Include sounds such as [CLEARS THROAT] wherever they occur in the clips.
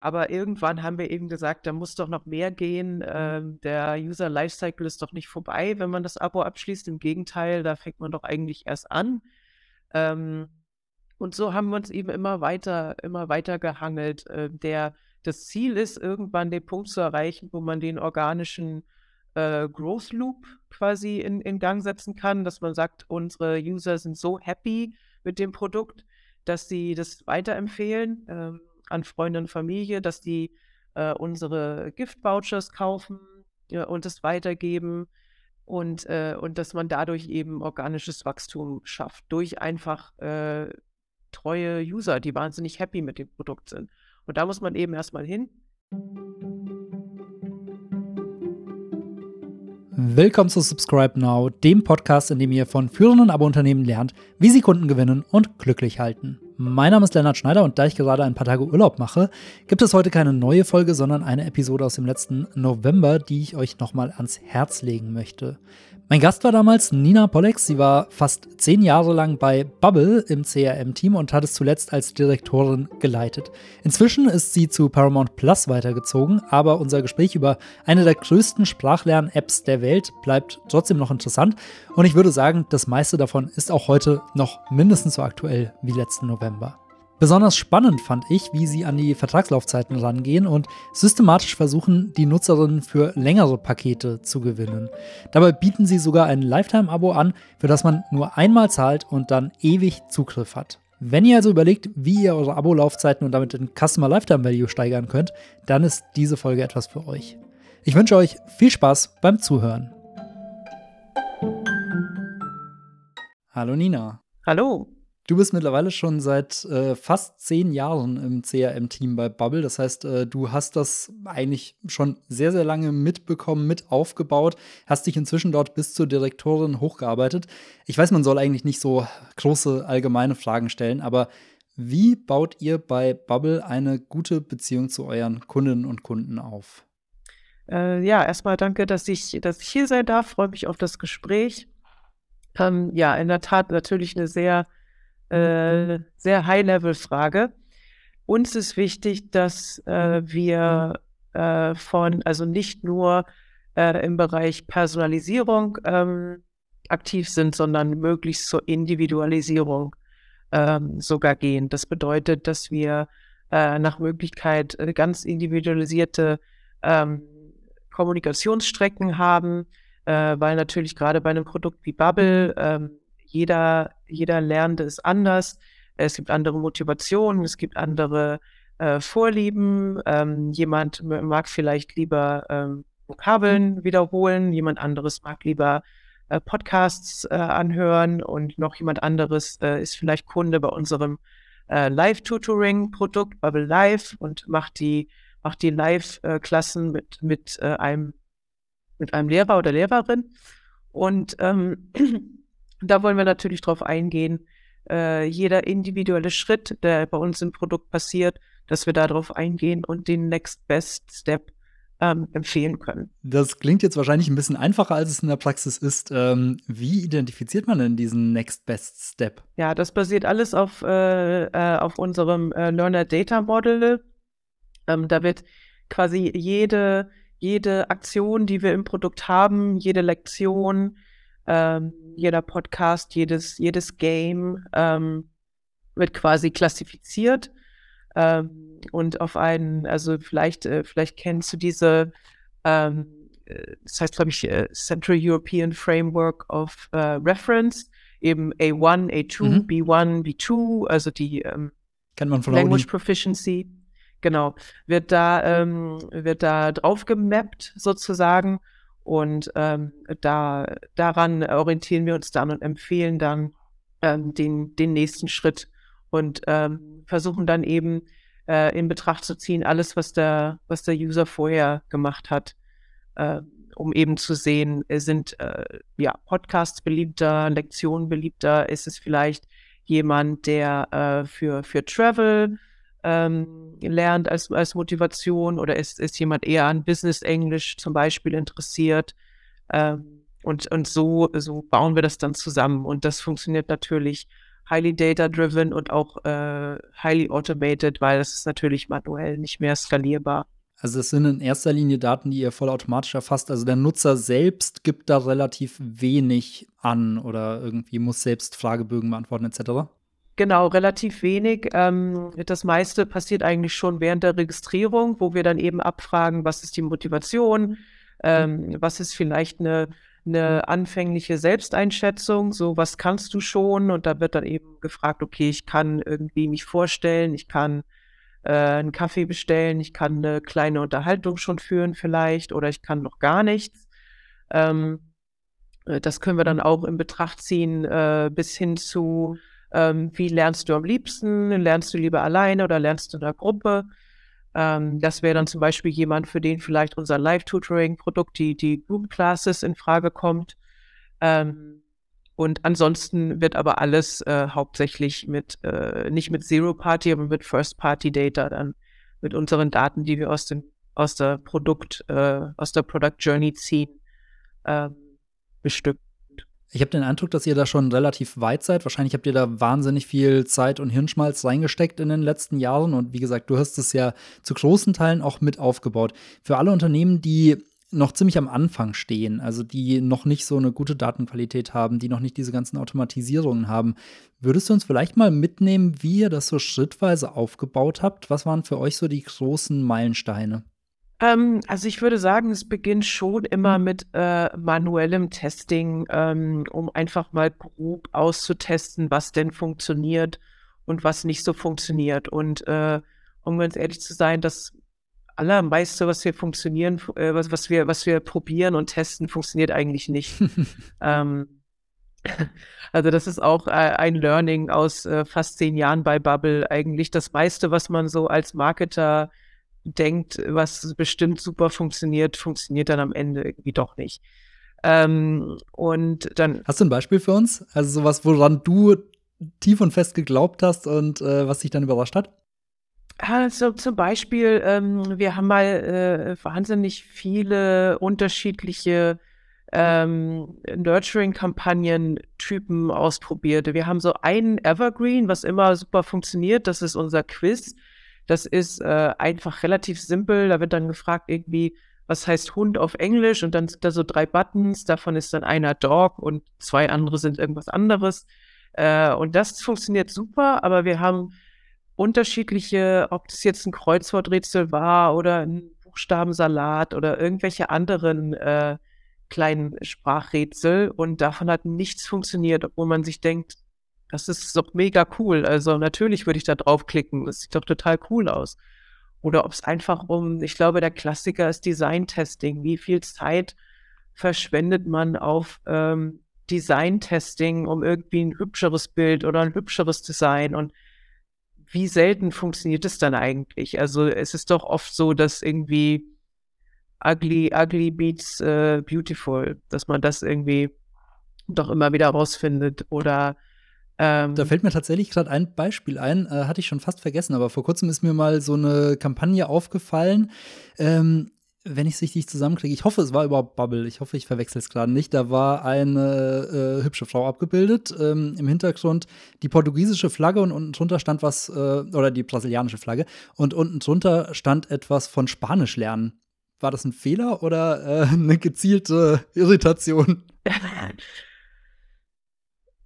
Aber irgendwann haben wir eben gesagt, da muss doch noch mehr gehen. Ähm, der User Lifecycle ist doch nicht vorbei, wenn man das Abo abschließt. Im Gegenteil, da fängt man doch eigentlich erst an. Ähm, und so haben wir uns eben immer weiter, immer weiter gehangelt. Äh, der, das Ziel ist, irgendwann den Punkt zu erreichen, wo man den organischen äh, Growth Loop quasi in, in Gang setzen kann, dass man sagt, unsere User sind so happy mit dem Produkt, dass sie das weiterempfehlen ähm, an Freunde und Familie, dass die äh, unsere Gift-Vouchers kaufen ja, und es weitergeben und, äh, und dass man dadurch eben organisches Wachstum schafft, durch einfach äh, treue User, die wahnsinnig happy mit dem Produkt sind. Und da muss man eben erstmal hin. Willkommen zu Subscribe Now, dem Podcast, in dem ihr von führenden Abo-Unternehmen lernt, wie sie Kunden gewinnen und glücklich halten. Mein Name ist Lennart Schneider und da ich gerade ein paar Tage Urlaub mache, gibt es heute keine neue Folge, sondern eine Episode aus dem letzten November, die ich euch nochmal ans Herz legen möchte. Mein Gast war damals Nina Pollex. Sie war fast zehn Jahre lang bei Bubble im CRM-Team und hat es zuletzt als Direktorin geleitet. Inzwischen ist sie zu Paramount Plus weitergezogen, aber unser Gespräch über eine der größten Sprachlern-Apps der Welt bleibt trotzdem noch interessant. Und ich würde sagen, das meiste davon ist auch heute noch mindestens so aktuell wie letzten November. Besonders spannend fand ich, wie sie an die Vertragslaufzeiten rangehen und systematisch versuchen, die Nutzerinnen für längere Pakete zu gewinnen. Dabei bieten sie sogar ein Lifetime-Abo an, für das man nur einmal zahlt und dann ewig Zugriff hat. Wenn ihr also überlegt, wie ihr eure Abo-Laufzeiten und damit den Customer Lifetime Value steigern könnt, dann ist diese Folge etwas für euch. Ich wünsche euch viel Spaß beim Zuhören. Hallo Nina. Hallo. Du bist mittlerweile schon seit äh, fast zehn Jahren im CRM-Team bei Bubble. Das heißt, äh, du hast das eigentlich schon sehr, sehr lange mitbekommen, mit aufgebaut, hast dich inzwischen dort bis zur Direktorin hochgearbeitet. Ich weiß, man soll eigentlich nicht so große allgemeine Fragen stellen, aber wie baut ihr bei Bubble eine gute Beziehung zu euren Kundinnen und Kunden auf? Äh, ja, erstmal danke, dass ich, dass ich hier sein darf. Freue mich auf das Gespräch. Ähm, ja, in der Tat natürlich eine sehr äh, sehr High-Level-Frage. Uns ist wichtig, dass äh, wir äh, von, also nicht nur äh, im Bereich Personalisierung ähm, aktiv sind, sondern möglichst zur Individualisierung ähm, sogar gehen. Das bedeutet, dass wir äh, nach Möglichkeit äh, ganz individualisierte ähm, Kommunikationsstrecken haben, weil natürlich gerade bei einem Produkt wie Bubble ähm, jeder, jeder Lernende ist anders. Es gibt andere Motivationen, es gibt andere äh, Vorlieben. Ähm, jemand mag vielleicht lieber ähm, Vokabeln wiederholen, jemand anderes mag lieber äh, Podcasts äh, anhören und noch jemand anderes äh, ist vielleicht Kunde bei unserem äh, Live-Tutoring-Produkt Bubble Live und macht die, macht die Live-Klassen mit, mit, äh, einem, mit einem Lehrer oder Lehrerin. Und ähm, Da wollen wir natürlich drauf eingehen, äh, jeder individuelle Schritt, der bei uns im Produkt passiert, dass wir darauf eingehen und den Next Best Step ähm, empfehlen können. Das klingt jetzt wahrscheinlich ein bisschen einfacher, als es in der Praxis ist. Ähm, wie identifiziert man denn diesen Next Best Step? Ja, das basiert alles auf, äh, äh, auf unserem äh, Learner Data Model. Ähm, da wird quasi jede, jede Aktion, die wir im Produkt haben, jede Lektion, ähm, jeder Podcast, jedes, jedes Game ähm, wird quasi klassifiziert. Ähm, und auf einen, also vielleicht, äh, vielleicht kennst du diese, ähm, äh, das heißt, glaube ich, äh, Central European Framework of uh, Reference, eben A1, A2, mhm. B1, B2, also die ähm, Kennt man von Language Proficiency, genau, wird da, ähm, wird da drauf gemappt sozusagen und ähm, da, daran orientieren wir uns dann und empfehlen dann ähm, den, den nächsten Schritt und ähm, versuchen dann eben äh, in Betracht zu ziehen, alles, was der, was der User vorher gemacht hat, äh, um eben zu sehen, sind äh, ja, Podcasts beliebter, Lektionen beliebter, ist es vielleicht jemand, der äh, für, für Travel ähm, lernt als, als Motivation oder ist, ist jemand eher an Business Englisch zum Beispiel interessiert? Ähm, und, und so, so bauen wir das dann zusammen. Und das funktioniert natürlich highly data-driven und auch äh, highly automated, weil es ist natürlich manuell nicht mehr skalierbar. Also es sind in erster Linie Daten, die ihr vollautomatisch erfasst. Also der Nutzer selbst gibt da relativ wenig an oder irgendwie muss selbst Fragebögen beantworten etc. Genau, relativ wenig. Ähm, das meiste passiert eigentlich schon während der Registrierung, wo wir dann eben abfragen, was ist die Motivation, ähm, was ist vielleicht eine, eine anfängliche Selbsteinschätzung, so was kannst du schon und da wird dann eben gefragt, okay, ich kann irgendwie mich vorstellen, ich kann äh, einen Kaffee bestellen, ich kann eine kleine Unterhaltung schon führen vielleicht oder ich kann noch gar nichts. Ähm, äh, das können wir dann auch in Betracht ziehen äh, bis hin zu ähm, wie lernst du am liebsten? Lernst du lieber alleine oder lernst du in der Gruppe? Ähm, das wäre dann zum Beispiel jemand, für den vielleicht unser Live-Tutoring-Produkt, die, die Group Classes in Frage kommt. Ähm, und ansonsten wird aber alles äh, hauptsächlich mit, äh, nicht mit Zero-Party, aber mit First-Party-Data dann, mit unseren Daten, die wir aus dem, aus der Produkt, äh, aus der Product Journey ziehen, ähm, bestückt. Ich habe den Eindruck, dass ihr da schon relativ weit seid. Wahrscheinlich habt ihr da wahnsinnig viel Zeit und Hirnschmalz reingesteckt in den letzten Jahren. Und wie gesagt, du hast es ja zu großen Teilen auch mit aufgebaut. Für alle Unternehmen, die noch ziemlich am Anfang stehen, also die noch nicht so eine gute Datenqualität haben, die noch nicht diese ganzen Automatisierungen haben. Würdest du uns vielleicht mal mitnehmen, wie ihr das so schrittweise aufgebaut habt? Was waren für euch so die großen Meilensteine? Ähm, also ich würde sagen, es beginnt schon immer mhm. mit äh, manuellem Testing, ähm, um einfach mal grob auszutesten, was denn funktioniert und was nicht so funktioniert. Und äh, um ganz ehrlich zu sein, das allermeiste, was wir funktionieren, äh, was, was, wir, was wir probieren und testen, funktioniert eigentlich nicht. [LAUGHS] ähm, [LAUGHS] also das ist auch äh, ein Learning aus äh, fast zehn Jahren bei Bubble. Eigentlich das meiste, was man so als Marketer denkt, was bestimmt super funktioniert, funktioniert dann am Ende irgendwie doch nicht. Ähm, und dann. Hast du ein Beispiel für uns? Also sowas, woran du tief und fest geglaubt hast und äh, was dich dann überrascht hat? Also zum Beispiel, ähm, wir haben mal äh, wahnsinnig viele unterschiedliche ähm, Nurturing-Kampagnen-Typen ausprobiert. Wir haben so einen Evergreen, was immer super funktioniert, das ist unser Quiz. Das ist äh, einfach relativ simpel. Da wird dann gefragt, irgendwie, was heißt Hund auf Englisch? Und dann sind da so drei Buttons. Davon ist dann einer Dog und zwei andere sind irgendwas anderes. Äh, und das funktioniert super, aber wir haben unterschiedliche, ob das jetzt ein Kreuzworträtsel war oder ein Buchstabensalat oder irgendwelche anderen äh, kleinen Sprachrätsel. Und davon hat nichts funktioniert, obwohl man sich denkt, das ist doch mega cool. Also natürlich würde ich da draufklicken. Das sieht doch total cool aus. Oder ob es einfach um, ich glaube, der Klassiker ist Design-Testing. Wie viel Zeit verschwendet man auf ähm, Design-Testing, um irgendwie ein hübscheres Bild oder ein hübscheres Design? Und wie selten funktioniert es dann eigentlich? Also es ist doch oft so, dass irgendwie ugly, ugly beats äh, beautiful, dass man das irgendwie doch immer wieder rausfindet. Oder ähm, da fällt mir tatsächlich gerade ein Beispiel ein, äh, hatte ich schon fast vergessen, aber vor kurzem ist mir mal so eine Kampagne aufgefallen. Ähm, wenn ich es richtig zusammenkriege, ich hoffe, es war überhaupt Bubble, ich hoffe, ich verwechsel es gerade nicht. Da war eine äh, hübsche Frau abgebildet, ähm, im Hintergrund die portugiesische Flagge und unten drunter stand was, äh, oder die brasilianische Flagge, und unten drunter stand etwas von Spanisch lernen. War das ein Fehler oder äh, [LAUGHS] eine gezielte Irritation? [LAUGHS]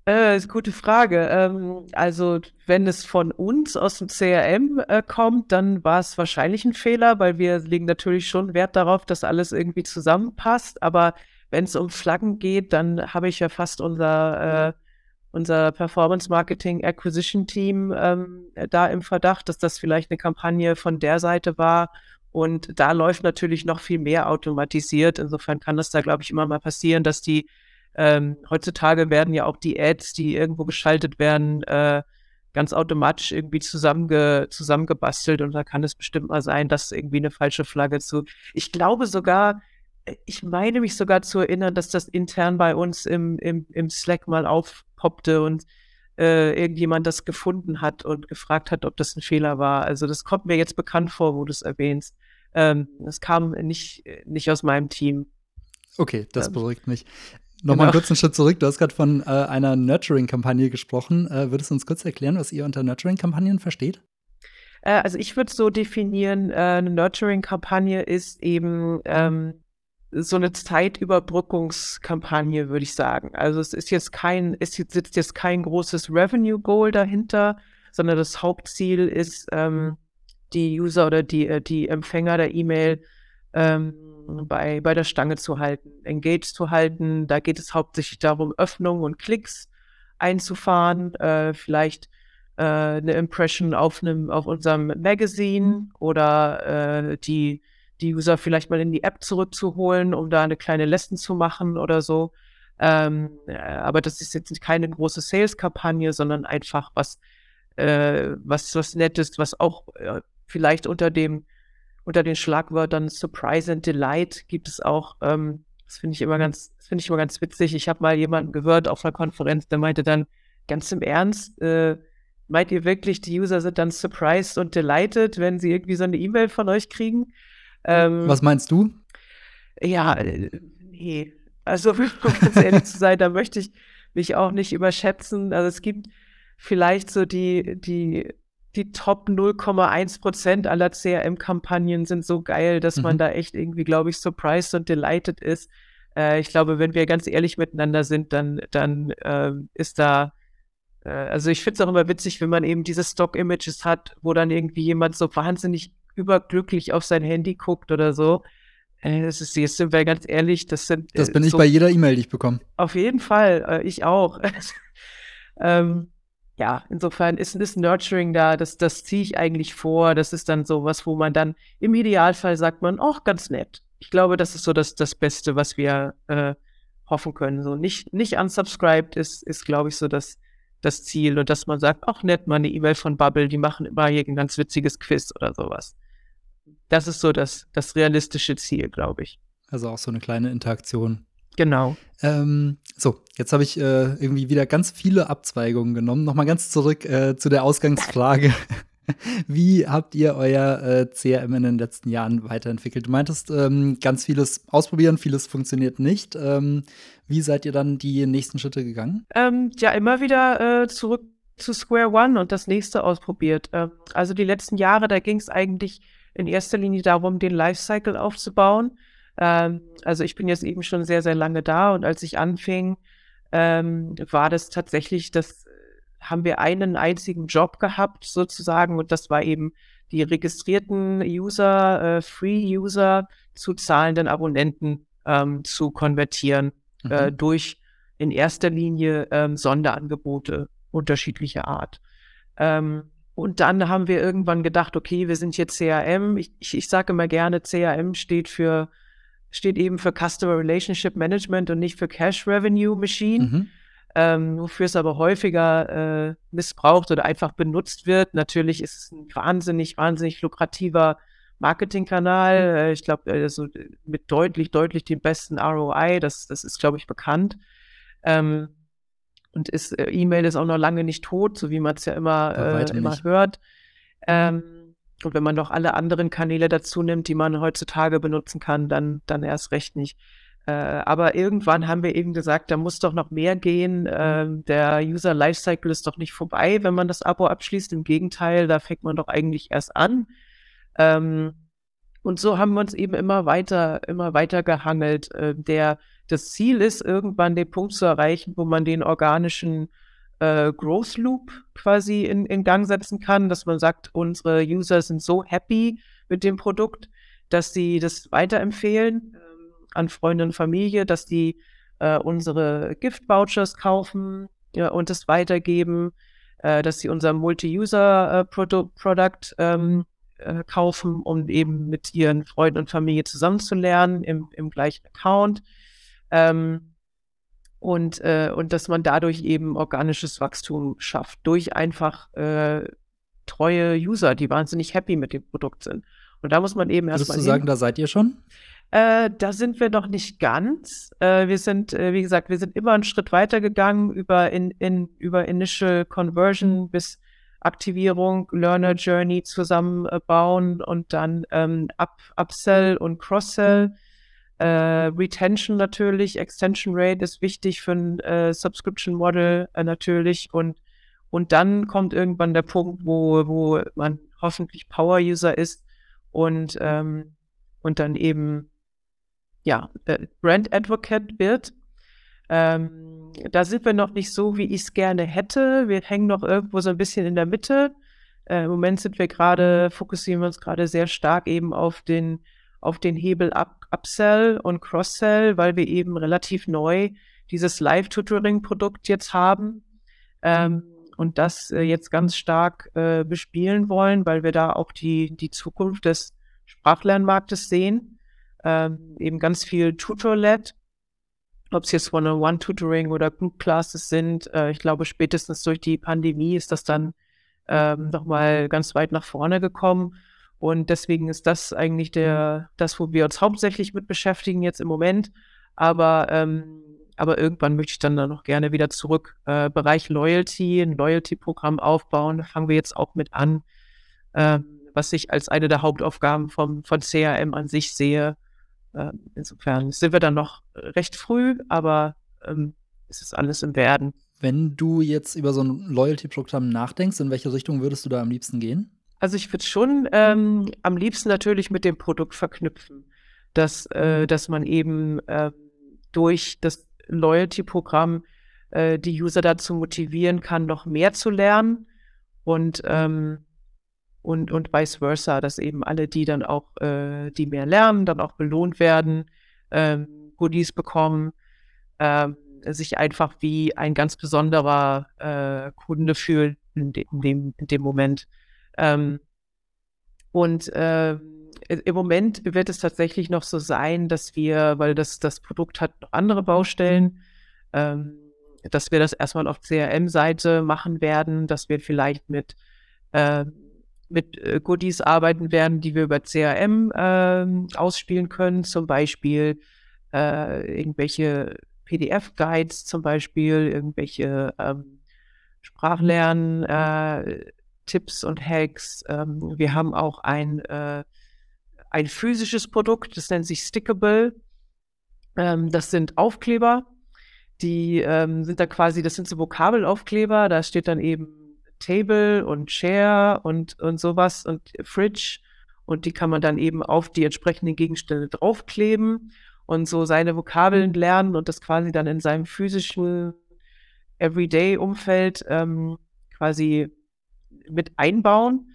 Äh, ist eine gute Frage. Ähm, also, wenn es von uns aus dem CRM äh, kommt, dann war es wahrscheinlich ein Fehler, weil wir legen natürlich schon Wert darauf, dass alles irgendwie zusammenpasst. Aber wenn es um Flaggen geht, dann habe ich ja fast unser, äh, unser Performance Marketing Acquisition Team ähm, da im Verdacht, dass das vielleicht eine Kampagne von der Seite war. Und da läuft natürlich noch viel mehr automatisiert. Insofern kann es da, glaube ich, immer mal passieren, dass die ähm, heutzutage werden ja auch die Ads, die irgendwo geschaltet werden, äh, ganz automatisch irgendwie zusammenge zusammengebastelt und da kann es bestimmt mal sein, dass irgendwie eine falsche Flagge zu. Ich glaube sogar, äh, ich meine mich sogar zu erinnern, dass das intern bei uns im, im, im Slack mal aufpoppte und äh, irgendjemand das gefunden hat und gefragt hat, ob das ein Fehler war. Also das kommt mir jetzt bekannt vor, wo du es erwähnst. Ähm, das kam nicht, nicht aus meinem Team. Okay, das ähm. beruhigt mich Nochmal genau. kurz einen Schritt zurück. Du hast gerade von äh, einer Nurturing-Kampagne gesprochen. Äh, würdest du uns kurz erklären, was ihr unter Nurturing-Kampagnen versteht? Äh, also ich würde so definieren, äh, eine Nurturing-Kampagne ist eben ähm, so eine Zeitüberbrückungskampagne, würde ich sagen. Also es ist jetzt kein, es sitzt jetzt kein großes Revenue-Goal dahinter, sondern das Hauptziel ist, ähm, die User oder die, äh, die Empfänger der E-Mail ähm, bei, bei der Stange zu halten, engaged zu halten. Da geht es hauptsächlich darum, Öffnungen und Klicks einzufahren, äh, vielleicht äh, eine Impression auf einem, auf unserem Magazine oder äh, die, die User vielleicht mal in die App zurückzuholen, um da eine kleine Lesson zu machen oder so. Ähm, äh, aber das ist jetzt keine große Sales-Kampagne, sondern einfach was, äh, was, was Nettes, was auch äh, vielleicht unter dem unter den Schlagwörtern Surprise and Delight gibt es auch, ähm, das finde ich immer ganz, das finde ich immer ganz witzig. Ich habe mal jemanden gehört auf einer Konferenz, der meinte dann ganz im Ernst, äh, meint ihr wirklich, die User sind dann surprised und delighted, wenn sie irgendwie so eine E-Mail von euch kriegen? Ähm, Was meinst du? Ja, äh, nee. Also, [LAUGHS] um ganz ehrlich zu sein, da möchte ich mich auch nicht überschätzen. Also es gibt vielleicht so die, die die Top 0,1 Prozent aller CRM-Kampagnen sind so geil, dass mhm. man da echt irgendwie, glaube ich, surprised und delighted ist. Äh, ich glaube, wenn wir ganz ehrlich miteinander sind, dann, dann äh, ist da, äh, also ich finde es auch immer witzig, wenn man eben diese Stock-Images hat, wo dann irgendwie jemand so wahnsinnig überglücklich auf sein Handy guckt oder so. Äh, das ist, jetzt sind wir ganz ehrlich, das sind. Das bin ich so, bei jeder E-Mail, die ich bekomme. Auf jeden Fall, äh, ich auch. [LAUGHS] ähm, ja, insofern ist das Nurturing da, das, das ziehe ich eigentlich vor. Das ist dann so was, wo man dann im Idealfall sagt man, auch ganz nett. Ich glaube, das ist so das, das Beste, was wir äh, hoffen können. So nicht, nicht unsubscribed ist, ist glaube ich, so das, das Ziel. Und dass man sagt, ach nett, mal eine E-Mail von Bubble, die machen immer hier ein ganz witziges Quiz oder sowas. Das ist so das, das realistische Ziel, glaube ich. Also auch so eine kleine Interaktion Genau. Ähm, so, jetzt habe ich äh, irgendwie wieder ganz viele Abzweigungen genommen. Nochmal ganz zurück äh, zu der Ausgangsfrage. [LAUGHS] Wie habt ihr euer äh, CRM in den letzten Jahren weiterentwickelt? Du meintest, ähm, ganz vieles ausprobieren, vieles funktioniert nicht. Ähm, wie seid ihr dann die nächsten Schritte gegangen? Ähm, ja, immer wieder äh, zurück zu Square One und das nächste ausprobiert. Ähm, also die letzten Jahre, da ging es eigentlich in erster Linie darum, den Lifecycle aufzubauen. Ähm, also ich bin jetzt eben schon sehr, sehr lange da und als ich anfing, ähm, war das tatsächlich, das haben wir einen einzigen Job gehabt sozusagen und das war eben die registrierten User, äh, Free-User zu zahlenden Abonnenten ähm, zu konvertieren äh, mhm. äh, durch in erster Linie ähm, Sonderangebote unterschiedlicher Art. Ähm, und dann haben wir irgendwann gedacht, okay, wir sind jetzt CRM. Ich, ich, ich sage immer gerne, CRM steht für steht eben für Customer Relationship Management und nicht für Cash Revenue Machine. Mhm. Ähm, wofür es aber häufiger äh, missbraucht oder einfach benutzt wird. Natürlich ist es ein wahnsinnig, wahnsinnig lukrativer Marketingkanal. Mhm. Äh, ich glaube, also mit deutlich, deutlich dem besten ROI. Das, das ist, glaube ich, bekannt. Ähm, und ist, äh, E-Mail ist auch noch lange nicht tot, so wie man es ja immer, äh, immer hört. Ähm, und wenn man noch alle anderen Kanäle dazu nimmt, die man heutzutage benutzen kann, dann, dann erst recht nicht. Äh, aber irgendwann haben wir eben gesagt, da muss doch noch mehr gehen. Äh, der User Lifecycle ist doch nicht vorbei, wenn man das Abo abschließt. Im Gegenteil, da fängt man doch eigentlich erst an. Ähm, und so haben wir uns eben immer weiter, immer weiter gehangelt. Äh, der, das Ziel ist, irgendwann den Punkt zu erreichen, wo man den organischen äh, Growth Loop quasi in, in Gang setzen kann, dass man sagt, unsere User sind so happy mit dem Produkt, dass sie das weiterempfehlen ähm, an Freunde und Familie, dass die äh, unsere Gift-Vouchers kaufen ja, und es weitergeben, äh, dass sie unser Multi-User-Product äh, ähm, äh, kaufen, um eben mit ihren Freunden und Familie zusammenzulernen im, im gleichen Account. Ähm, und, äh, und dass man dadurch eben organisches Wachstum schafft, durch einfach äh, treue User, die wahnsinnig happy mit dem Produkt sind. Und da muss man eben erstmal. Würdest du sagen, da seid ihr schon? Äh, da sind wir noch nicht ganz. Äh, wir sind, äh, wie gesagt, wir sind immer einen Schritt weiter gegangen über, in, in, über Initial Conversion bis Aktivierung, Learner Journey zusammenbauen und dann ähm, Up, Upsell und Cross-Sell. Äh, Retention natürlich, Extension Rate ist wichtig für ein äh, Subscription Model äh, natürlich und und dann kommt irgendwann der Punkt, wo, wo man hoffentlich Power-User ist und, ähm, und dann eben ja, äh, Brand Advocate wird. Ähm, da sind wir noch nicht so, wie ich es gerne hätte. Wir hängen noch irgendwo so ein bisschen in der Mitte. Äh, Im Moment sind wir gerade, fokussieren wir uns gerade sehr stark eben auf den, auf den Hebel Up Upsell und Cross-Sell, weil wir eben relativ neu dieses Live-Tutoring-Produkt jetzt haben. Ähm, und das äh, jetzt ganz stark äh, bespielen wollen, weil wir da auch die, die Zukunft des Sprachlernmarktes sehen. Ähm, eben ganz viel Tutor-led, ob es jetzt One-on-One-Tutoring oder Group Classes sind. Äh, ich glaube, spätestens durch die Pandemie ist das dann ähm, nochmal ganz weit nach vorne gekommen. Und deswegen ist das eigentlich der, das, wo wir uns hauptsächlich mit beschäftigen jetzt im Moment. Aber ähm, aber irgendwann möchte ich dann, dann noch gerne wieder zurück. Äh, Bereich Loyalty, ein Loyalty-Programm aufbauen, da fangen wir jetzt auch mit an, äh, was ich als eine der Hauptaufgaben vom, von CRM an sich sehe. Äh, insofern sind wir dann noch recht früh, aber ähm, es ist alles im Werden. Wenn du jetzt über so ein Loyalty-Programm nachdenkst, in welche Richtung würdest du da am liebsten gehen? Also ich würde schon ähm, am liebsten natürlich mit dem Produkt verknüpfen, dass, äh, dass man eben äh, durch das Loyalty-Programm äh, die User dazu motivieren kann, noch mehr zu lernen und, ähm, und, und vice versa, dass eben alle, die dann auch, äh, die mehr lernen, dann auch belohnt werden, ähm, Goodies bekommen, ähm, sich einfach wie ein ganz besonderer äh, Kunde fühlen in, de in, dem, in dem Moment. Ähm, und äh, im Moment wird es tatsächlich noch so sein, dass wir, weil das, das Produkt hat noch andere Baustellen, ähm, dass wir das erstmal auf CRM-Seite machen werden, dass wir vielleicht mit, äh, mit Goodies arbeiten werden, die wir über CRM äh, ausspielen können, zum Beispiel äh, irgendwelche PDF-Guides, zum Beispiel irgendwelche ähm, Sprachlernen. Äh, Tipps und Hacks. Ähm, wir haben auch ein äh, ein physisches Produkt, das nennt sich Stickable. Ähm, das sind Aufkleber, die ähm, sind da quasi, das sind so Vokabelaufkleber, da steht dann eben Table und Chair und, und sowas und Fridge und die kann man dann eben auf die entsprechenden Gegenstände draufkleben und so seine Vokabeln mhm. lernen und das quasi dann in seinem physischen Everyday-Umfeld ähm, quasi mit einbauen.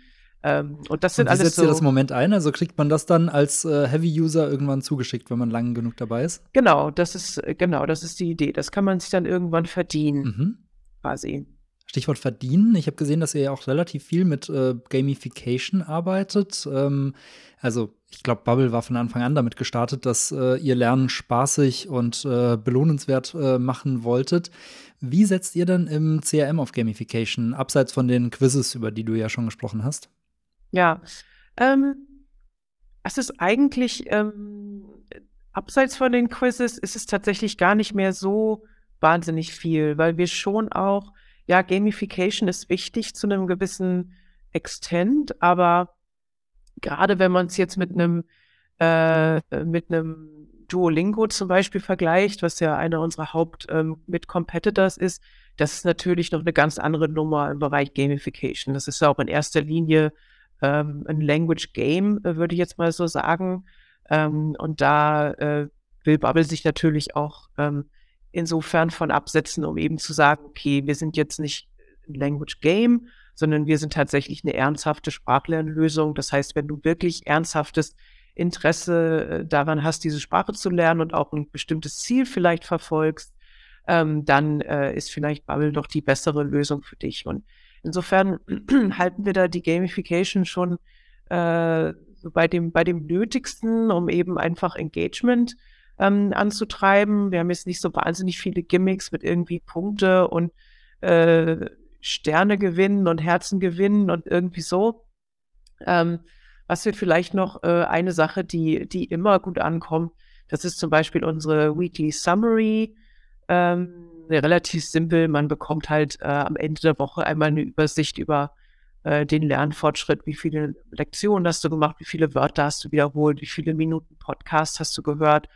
Ähm, und das sind und wie alles setzt so. ihr das Moment ein? Also kriegt man das dann als äh, Heavy-User irgendwann zugeschickt, wenn man lang genug dabei ist? Genau, das ist äh, genau, das ist die Idee. Das kann man sich dann irgendwann verdienen, mhm. quasi. Stichwort verdienen. Ich habe gesehen, dass ihr ja auch relativ viel mit äh, Gamification arbeitet. Ähm, also ich glaube, Bubble war von Anfang an damit gestartet, dass äh, ihr Lernen spaßig und äh, belohnenswert äh, machen wolltet. Wie setzt ihr dann im CRM auf Gamification, abseits von den Quizzes, über die du ja schon gesprochen hast? Ja, ähm, es ist eigentlich, ähm, abseits von den Quizzes, ist es tatsächlich gar nicht mehr so wahnsinnig viel, weil wir schon auch, ja, Gamification ist wichtig zu einem gewissen Extent, aber gerade wenn man es jetzt mit einem äh, mit einem Duolingo zum Beispiel vergleicht, was ja einer unserer Haupt ähm, ist, das ist natürlich noch eine ganz andere Nummer im Bereich Gamification. Das ist ja auch in erster Linie ähm, ein Language Game, äh, würde ich jetzt mal so sagen. Ähm, und da äh, will Bubble sich natürlich auch ähm, insofern von absetzen, um eben zu sagen, okay, wir sind jetzt nicht ein Language Game, sondern wir sind tatsächlich eine ernsthafte Sprachlernlösung. Das heißt, wenn du wirklich ernsthaftes Interesse äh, daran hast, diese Sprache zu lernen und auch ein bestimmtes Ziel vielleicht verfolgst, ähm, dann äh, ist vielleicht Bubble doch die bessere Lösung für dich. Und Insofern [CLEARS THROAT] halten wir da die Gamification schon äh, bei, dem, bei dem Nötigsten, um eben einfach Engagement ähm, anzutreiben. Wir haben jetzt nicht so wahnsinnig viele Gimmicks mit irgendwie Punkte und äh, Sterne gewinnen und Herzen gewinnen und irgendwie so. Ähm, was wird vielleicht noch äh, eine Sache, die, die immer gut ankommt, das ist zum Beispiel unsere Weekly Summary. Ähm, relativ simpel. Man bekommt halt äh, am Ende der Woche einmal eine Übersicht über äh, den Lernfortschritt, wie viele Lektionen hast du gemacht, wie viele Wörter hast du wiederholt, wie viele Minuten Podcast hast du gehört.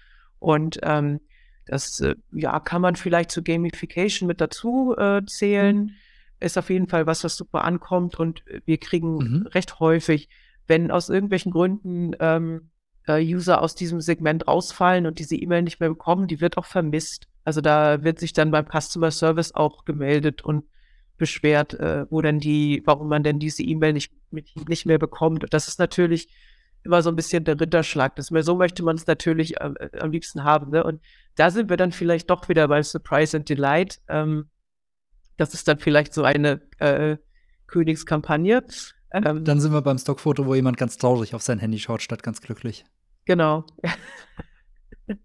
Und ähm, das äh, ja, kann man vielleicht zu Gamification mit dazu äh, zählen. Mhm. Ist auf jeden Fall was, was super ankommt. Und wir kriegen mhm. recht häufig, wenn aus irgendwelchen Gründen ähm, äh, User aus diesem Segment rausfallen und diese E-Mail nicht mehr bekommen, die wird auch vermisst. Also da wird sich dann beim Customer Service auch gemeldet und beschwert, äh, wo denn die, warum man denn diese E-Mail nicht, nicht mehr bekommt. Und das ist natürlich immer so ein bisschen der Ritterschlag. Das, so möchte man es natürlich äh, am liebsten haben. Ne? Und da sind wir dann vielleicht doch wieder bei Surprise and Delight. Ähm, das ist dann vielleicht so eine äh, Königskampagne. Ähm, dann sind wir beim Stockfoto, wo jemand ganz traurig auf sein Handy schaut, statt ganz glücklich. Genau. [LAUGHS]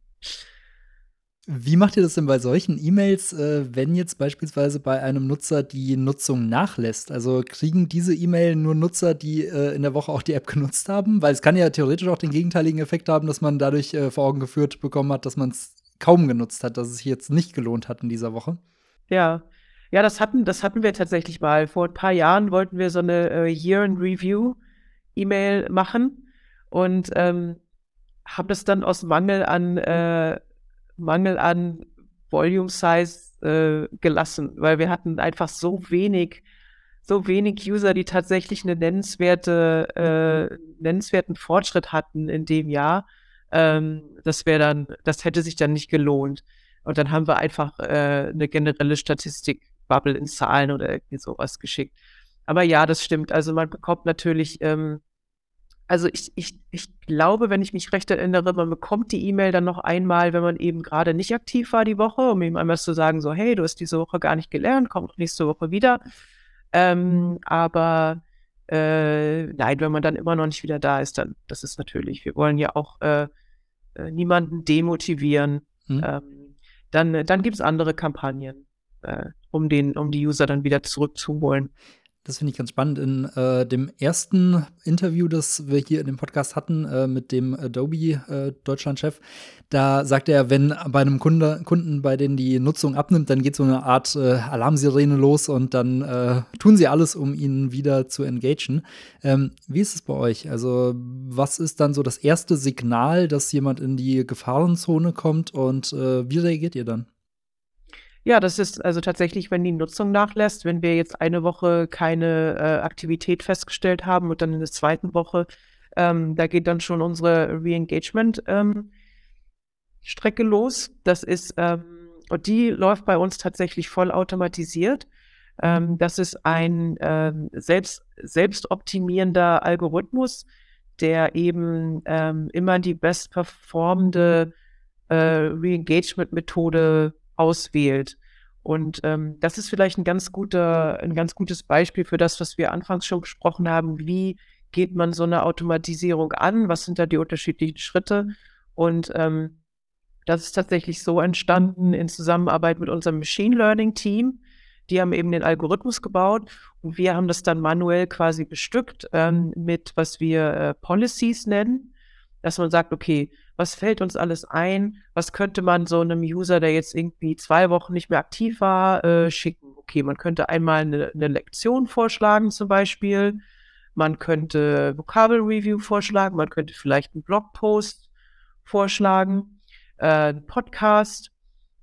Wie macht ihr das denn bei solchen E-Mails, äh, wenn jetzt beispielsweise bei einem Nutzer die Nutzung nachlässt? Also kriegen diese E-Mail nur Nutzer, die äh, in der Woche auch die App genutzt haben? Weil es kann ja theoretisch auch den gegenteiligen Effekt haben, dass man dadurch äh, vor Augen geführt bekommen hat, dass man es kaum genutzt hat, dass es sich jetzt nicht gelohnt hat in dieser Woche. Ja, ja, das hatten, das hatten wir tatsächlich mal. Vor ein paar Jahren wollten wir so eine äh, Year in Review E-Mail machen und ähm, haben das dann aus Mangel an äh, Mangel an Volume Size äh, gelassen, weil wir hatten einfach so wenig, so wenig User, die tatsächlich eine nennenswerte, äh, nennenswerten Fortschritt hatten in dem Jahr. Ähm, das wäre dann, das hätte sich dann nicht gelohnt. Und dann haben wir einfach äh, eine generelle Statistik Bubble in Zahlen oder irgendwie sowas geschickt. Aber ja, das stimmt. Also man bekommt natürlich, ähm, also ich, ich, ich glaube, wenn ich mich recht erinnere, man bekommt die E-Mail dann noch einmal, wenn man eben gerade nicht aktiv war die Woche, um ihm einmal zu sagen, so, hey, du hast diese Woche gar nicht gelernt, komm nächste Woche wieder. Ähm, aber äh, nein, wenn man dann immer noch nicht wieder da ist, dann, das ist natürlich, wir wollen ja auch äh, äh niemanden demotivieren. Hm. Ähm, dann dann gibt es andere Kampagnen äh, um, den, um die User dann wieder zurückzuholen. Das finde ich ganz spannend. In äh, dem ersten Interview, das wir hier in dem Podcast hatten äh, mit dem Adobe äh, Deutschland-Chef, da sagte er, wenn bei einem Kunde, Kunden, bei denen die Nutzung abnimmt, dann geht so eine Art äh, Alarmsirene los und dann äh, tun sie alles, um ihn wieder zu engagen. Ähm, wie ist es bei euch? Also, was ist dann so das erste Signal, dass jemand in die Gefahrenzone kommt und wie reagiert ihr dann? Ja, das ist also tatsächlich, wenn die Nutzung nachlässt, wenn wir jetzt eine Woche keine äh, Aktivität festgestellt haben und dann in der zweiten Woche, ähm, da geht dann schon unsere Re-Engagement-Strecke ähm, los. Das ist, ähm, und die läuft bei uns tatsächlich voll automatisiert. Ähm, das ist ein ähm, selbst, selbstoptimierender Algorithmus, der eben ähm, immer die bestperformende äh, Re-Engagement-Methode auswählt. Und ähm, das ist vielleicht ein ganz guter, ein ganz gutes Beispiel für das, was wir anfangs schon besprochen haben. Wie geht man so eine Automatisierung an? Was sind da die unterschiedlichen Schritte? Und ähm, das ist tatsächlich so entstanden in Zusammenarbeit mit unserem Machine Learning Team. Die haben eben den Algorithmus gebaut und wir haben das dann manuell quasi bestückt ähm, mit, was wir äh, Policies nennen, dass man sagt, okay, was fällt uns alles ein, was könnte man so einem User, der jetzt irgendwie zwei Wochen nicht mehr aktiv war, äh, schicken. Okay, man könnte einmal eine, eine Lektion vorschlagen zum Beispiel, man könnte Vokabel Review vorschlagen, man könnte vielleicht einen Blogpost vorschlagen, äh, einen Podcast.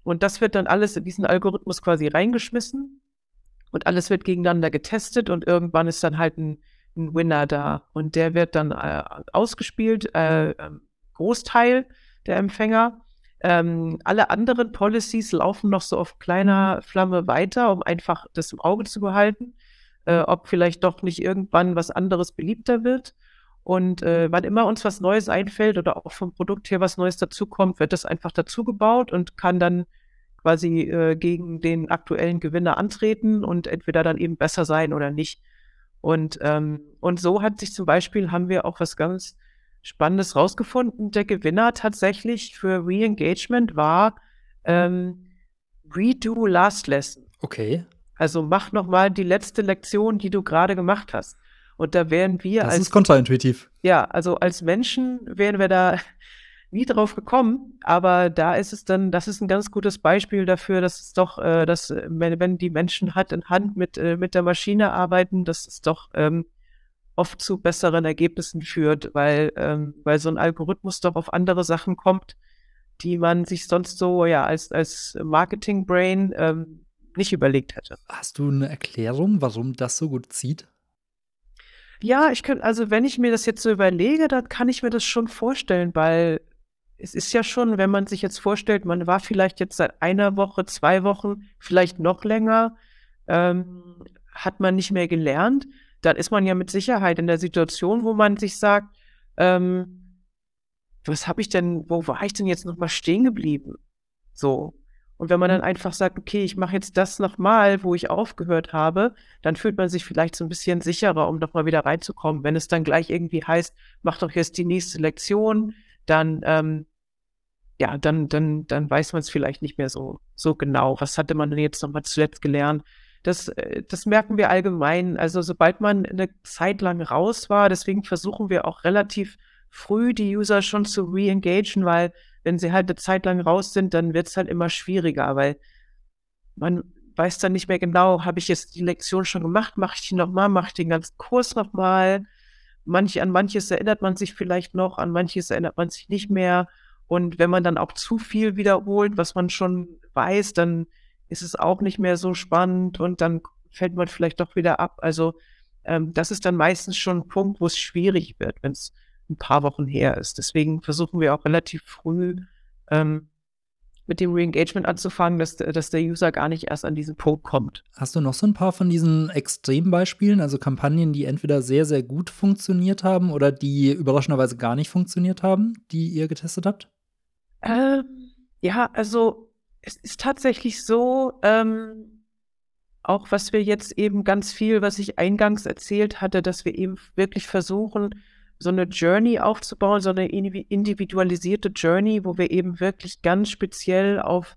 Und das wird dann alles in diesen Algorithmus quasi reingeschmissen. Und alles wird gegeneinander getestet und irgendwann ist dann halt ein, ein Winner da. Und der wird dann äh, ausgespielt, äh, ähm, Großteil der Empfänger. Ähm, alle anderen Policies laufen noch so auf kleiner Flamme weiter, um einfach das im Auge zu behalten, äh, ob vielleicht doch nicht irgendwann was anderes beliebter wird. Und äh, wann immer uns was Neues einfällt oder auch vom Produkt her was Neues dazukommt, wird das einfach dazugebaut und kann dann quasi äh, gegen den aktuellen Gewinner antreten und entweder dann eben besser sein oder nicht. Und, ähm, und so hat sich zum Beispiel, haben wir auch was ganz Spannendes rausgefunden. Der Gewinner tatsächlich für Re-Engagement war ähm, Redo Last Lesson. Okay. Also mach noch mal die letzte Lektion, die du gerade gemacht hast. Und da wären wir das als. Das ist kontraintuitiv. Ja, also als Menschen wären wir da [LAUGHS] nie drauf gekommen, aber da ist es dann, das ist ein ganz gutes Beispiel dafür, dass es doch, äh, dass, wenn, wenn die Menschen Hand in Hand mit, äh, mit der Maschine arbeiten, dass es doch ähm, oft zu besseren Ergebnissen führt, weil, ähm, weil so ein Algorithmus doch auf andere Sachen kommt, die man sich sonst so ja als, als Marketing-Brain ähm, nicht überlegt hätte. Hast du eine Erklärung, warum das so gut zieht? Ja, ich könnte, also wenn ich mir das jetzt so überlege, dann kann ich mir das schon vorstellen, weil es ist ja schon, wenn man sich jetzt vorstellt, man war vielleicht jetzt seit einer Woche, zwei Wochen, vielleicht noch länger, ähm, hat man nicht mehr gelernt, dann ist man ja mit Sicherheit in der Situation, wo man sich sagt, ähm, was habe ich denn, wo war ich denn jetzt nochmal stehen geblieben? So. Und wenn man dann einfach sagt, okay, ich mache jetzt das nochmal, wo ich aufgehört habe, dann fühlt man sich vielleicht so ein bisschen sicherer, um nochmal wieder reinzukommen. Wenn es dann gleich irgendwie heißt, mach doch jetzt die nächste Lektion, dann, ähm, ja, dann, dann, dann weiß man es vielleicht nicht mehr so, so genau. Was hatte man denn jetzt nochmal zuletzt gelernt? Das, äh, das merken wir allgemein. Also sobald man eine Zeit lang raus war, deswegen versuchen wir auch relativ früh die User schon zu re-engagen, weil wenn sie halt eine Zeit lang raus sind, dann wird es halt immer schwieriger, weil man weiß dann nicht mehr genau, habe ich jetzt die Lektion schon gemacht, mache ich die nochmal, mache ich den ganzen Kurs nochmal. Manch, an manches erinnert man sich vielleicht noch, an manches erinnert man sich nicht mehr. Und wenn man dann auch zu viel wiederholt, was man schon weiß, dann ist es auch nicht mehr so spannend und dann fällt man vielleicht doch wieder ab. Also ähm, das ist dann meistens schon ein Punkt, wo es schwierig wird, wenn es ein paar Wochen her ist. Deswegen versuchen wir auch relativ früh ähm, mit dem Re-Engagement anzufangen, dass, dass der User gar nicht erst an diesen Punkt kommt. Hast du noch so ein paar von diesen Extrembeispielen, also Kampagnen, die entweder sehr, sehr gut funktioniert haben oder die überraschenderweise gar nicht funktioniert haben, die ihr getestet habt? Ähm, ja, also es ist tatsächlich so, ähm, auch was wir jetzt eben ganz viel, was ich eingangs erzählt hatte, dass wir eben wirklich versuchen, so eine Journey aufzubauen, so eine individualisierte Journey, wo wir eben wirklich ganz speziell auf,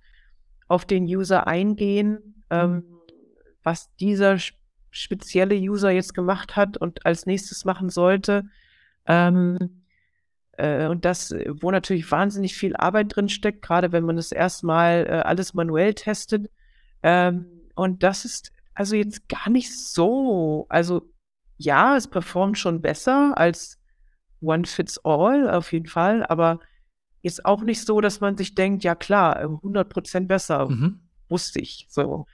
auf den User eingehen, ähm, mhm. was dieser spezielle User jetzt gemacht hat und als nächstes machen sollte. Ähm, äh, und das, wo natürlich wahnsinnig viel Arbeit drin steckt, gerade wenn man das erstmal äh, alles manuell testet. Ähm, und das ist also jetzt gar nicht so, also ja, es performt schon besser als One Fits All, auf jeden Fall, aber ist auch nicht so, dass man sich denkt, ja klar, 100 Prozent besser, mhm. wusste ich, so.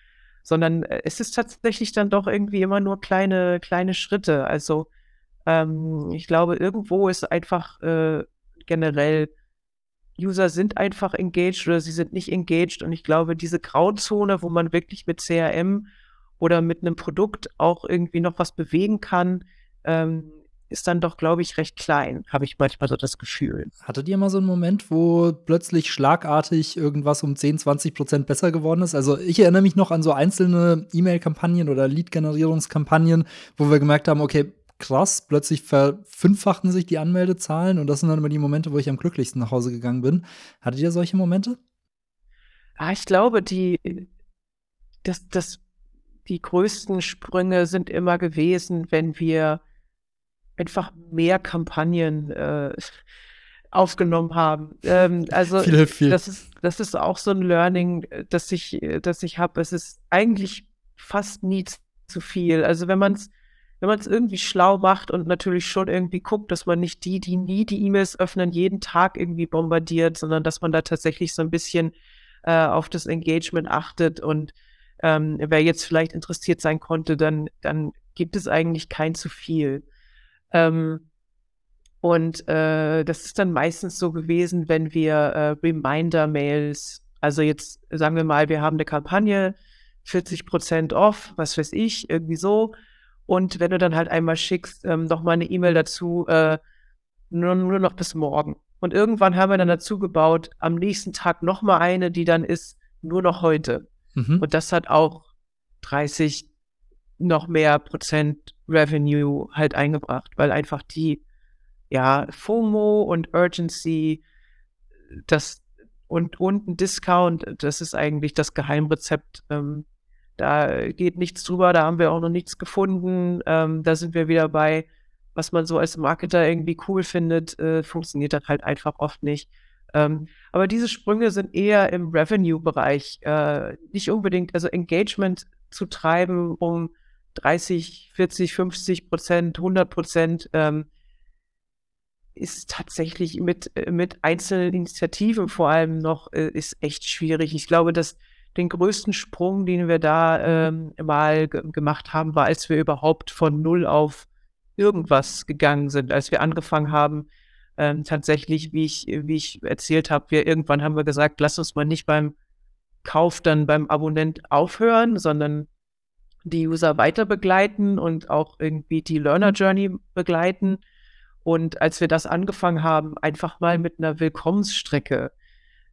Sondern äh, es ist tatsächlich dann doch irgendwie immer nur kleine, kleine Schritte. Also, ähm, ich glaube, irgendwo ist einfach äh, generell, User sind einfach engaged oder sie sind nicht engaged. Und ich glaube, diese Grauzone, wo man wirklich mit CRM oder mit einem Produkt auch irgendwie noch was bewegen kann, ähm, ist dann doch, glaube ich, recht klein, habe ich manchmal so das Gefühl. Hattet ihr mal so einen Moment, wo plötzlich schlagartig irgendwas um 10, 20 Prozent besser geworden ist? Also ich erinnere mich noch an so einzelne E-Mail-Kampagnen oder Lead-Generierungskampagnen, wo wir gemerkt haben, okay, krass, plötzlich verfünffachten sich die Anmeldezahlen und das sind dann immer die Momente, wo ich am glücklichsten nach Hause gegangen bin. Hattet ihr solche Momente? Ah, ich glaube, die, das, das, die größten Sprünge sind immer gewesen, wenn wir einfach mehr Kampagnen äh, aufgenommen haben. Ähm, also [LAUGHS] viel, viel. das ist das ist auch so ein Learning, das ich das ich habe. Es ist eigentlich fast nie zu viel. Also wenn man es wenn man es irgendwie schlau macht und natürlich schon irgendwie guckt, dass man nicht die, die nie die E-Mails öffnen, jeden Tag irgendwie bombardiert, sondern dass man da tatsächlich so ein bisschen äh, auf das Engagement achtet und ähm, wer jetzt vielleicht interessiert sein konnte, dann, dann gibt es eigentlich kein zu viel. Ähm, und äh, das ist dann meistens so gewesen, wenn wir äh, Reminder-Mails, also jetzt sagen wir mal, wir haben eine Kampagne, 40 Prozent off, was weiß ich, irgendwie so, und wenn du dann halt einmal schickst, ähm, noch mal eine E-Mail dazu, äh, nur, nur noch bis morgen. Und irgendwann haben wir dann dazu gebaut, am nächsten Tag noch mal eine, die dann ist nur noch heute. Mhm. Und das hat auch 30 noch mehr Prozent Revenue halt eingebracht, weil einfach die, ja, FOMO und Urgency, das und, und ein Discount, das ist eigentlich das Geheimrezept ähm, da geht nichts drüber, da haben wir auch noch nichts gefunden. Ähm, da sind wir wieder bei, was man so als Marketer irgendwie cool findet, äh, funktioniert dann halt einfach oft nicht. Ähm, aber diese Sprünge sind eher im Revenue-Bereich, äh, nicht unbedingt, also Engagement zu treiben um 30, 40, 50 Prozent, 100 Prozent. Ähm, ist tatsächlich mit, äh, mit einzelnen Initiativen vor allem noch, äh, ist echt schwierig. Ich glaube, dass den größten Sprung, den wir da ähm, mal gemacht haben, war, als wir überhaupt von null auf irgendwas gegangen sind, als wir angefangen haben, ähm, tatsächlich, wie ich, wie ich erzählt habe, wir irgendwann haben wir gesagt, lass uns mal nicht beim Kauf dann beim Abonnent aufhören, sondern die User weiter begleiten und auch irgendwie die Learner Journey begleiten. Und als wir das angefangen haben, einfach mal mit einer Willkommensstrecke,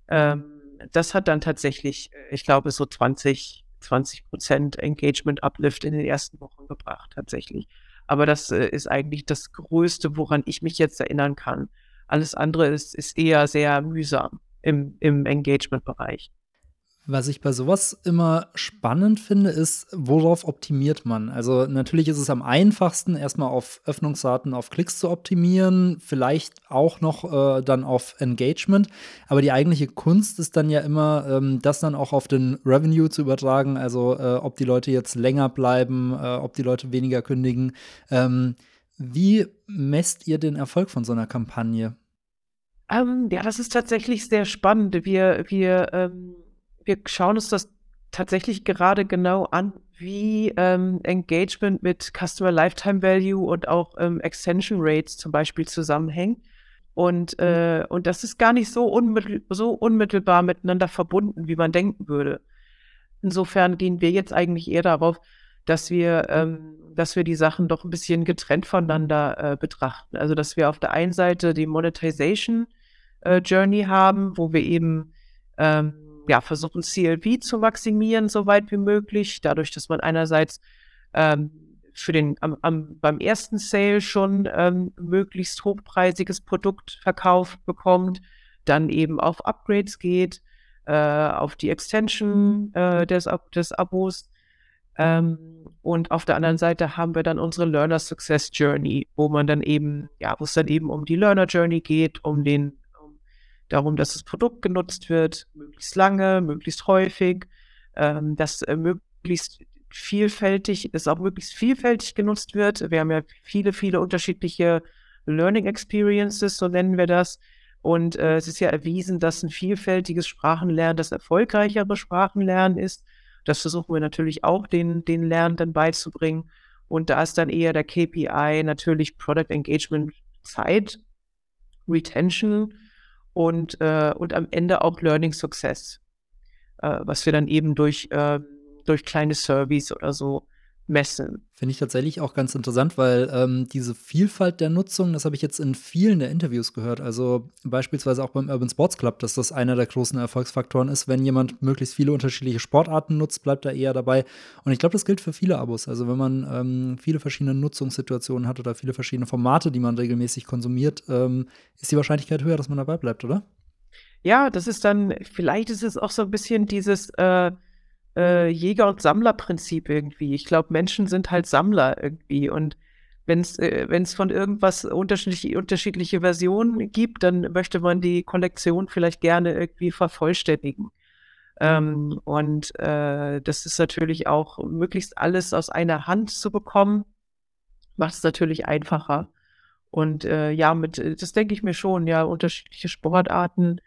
ähm, das hat dann tatsächlich, ich glaube, so 20, 20 Prozent Engagement Uplift in den ersten Wochen gebracht, tatsächlich. Aber das äh, ist eigentlich das Größte, woran ich mich jetzt erinnern kann. Alles andere ist, ist eher sehr mühsam im, im Engagement-Bereich. Was ich bei sowas immer spannend finde, ist, worauf optimiert man? Also natürlich ist es am einfachsten, erstmal auf Öffnungsdaten, auf Klicks zu optimieren, vielleicht auch noch äh, dann auf Engagement. Aber die eigentliche Kunst ist dann ja immer, ähm, das dann auch auf den Revenue zu übertragen. Also äh, ob die Leute jetzt länger bleiben, äh, ob die Leute weniger kündigen. Ähm, wie messt ihr den Erfolg von so einer Kampagne? Ähm, ja, das ist tatsächlich sehr spannend. Wir, wir ähm wir schauen uns das tatsächlich gerade genau an, wie ähm, Engagement mit Customer Lifetime Value und auch ähm, Extension Rates zum Beispiel zusammenhängen. Und, mhm. äh, und das ist gar nicht so, unmittel so unmittelbar miteinander verbunden, wie man denken würde. Insofern gehen wir jetzt eigentlich eher darauf, dass wir, ähm, dass wir die Sachen doch ein bisschen getrennt voneinander äh, betrachten. Also dass wir auf der einen Seite die Monetization äh, Journey haben, wo wir eben ähm, ja, versuchen, CLV zu maximieren, so weit wie möglich, dadurch, dass man einerseits ähm, für den am, am, beim ersten Sale schon ähm, möglichst hochpreisiges Produkt verkauft bekommt, dann eben auf Upgrades geht, äh, auf die Extension äh, des, des Abos. Ähm, und auf der anderen Seite haben wir dann unsere Learner Success Journey, wo man dann eben, ja, wo es dann eben um die Learner Journey geht, um den darum, dass das Produkt genutzt wird, möglichst lange, möglichst häufig, ähm, dass äh, möglichst vielfältig, es auch möglichst vielfältig genutzt wird. Wir haben ja viele, viele unterschiedliche Learning Experiences, so nennen wir das. Und äh, es ist ja erwiesen, dass ein vielfältiges Sprachenlernen das erfolgreichere Sprachenlernen ist. Das versuchen wir natürlich auch den, den Lernenden beizubringen. Und da ist dann eher der KPI natürlich Product Engagement Zeit, Retention und, äh, und am Ende auch Learning Success, äh, was wir dann eben durch, äh, durch kleine Surveys oder so messen. Finde ich tatsächlich auch ganz interessant, weil ähm, diese Vielfalt der Nutzung, das habe ich jetzt in vielen der Interviews gehört. Also beispielsweise auch beim Urban Sports Club, dass das einer der großen Erfolgsfaktoren ist. Wenn jemand möglichst viele unterschiedliche Sportarten nutzt, bleibt er eher dabei. Und ich glaube, das gilt für viele Abos. Also wenn man ähm, viele verschiedene Nutzungssituationen hat oder viele verschiedene Formate, die man regelmäßig konsumiert, ähm, ist die Wahrscheinlichkeit höher, dass man dabei bleibt, oder? Ja, das ist dann, vielleicht ist es auch so ein bisschen dieses äh äh, Jäger- und Sammlerprinzip irgendwie. Ich glaube, Menschen sind halt Sammler irgendwie und wenn es äh, von irgendwas unterschiedliche, unterschiedliche Versionen gibt, dann möchte man die Kollektion vielleicht gerne irgendwie vervollständigen. Ähm, und äh, das ist natürlich auch möglichst alles aus einer Hand zu bekommen, macht es natürlich einfacher. Und äh, ja, mit, das denke ich mir schon, ja, unterschiedliche Sportarten,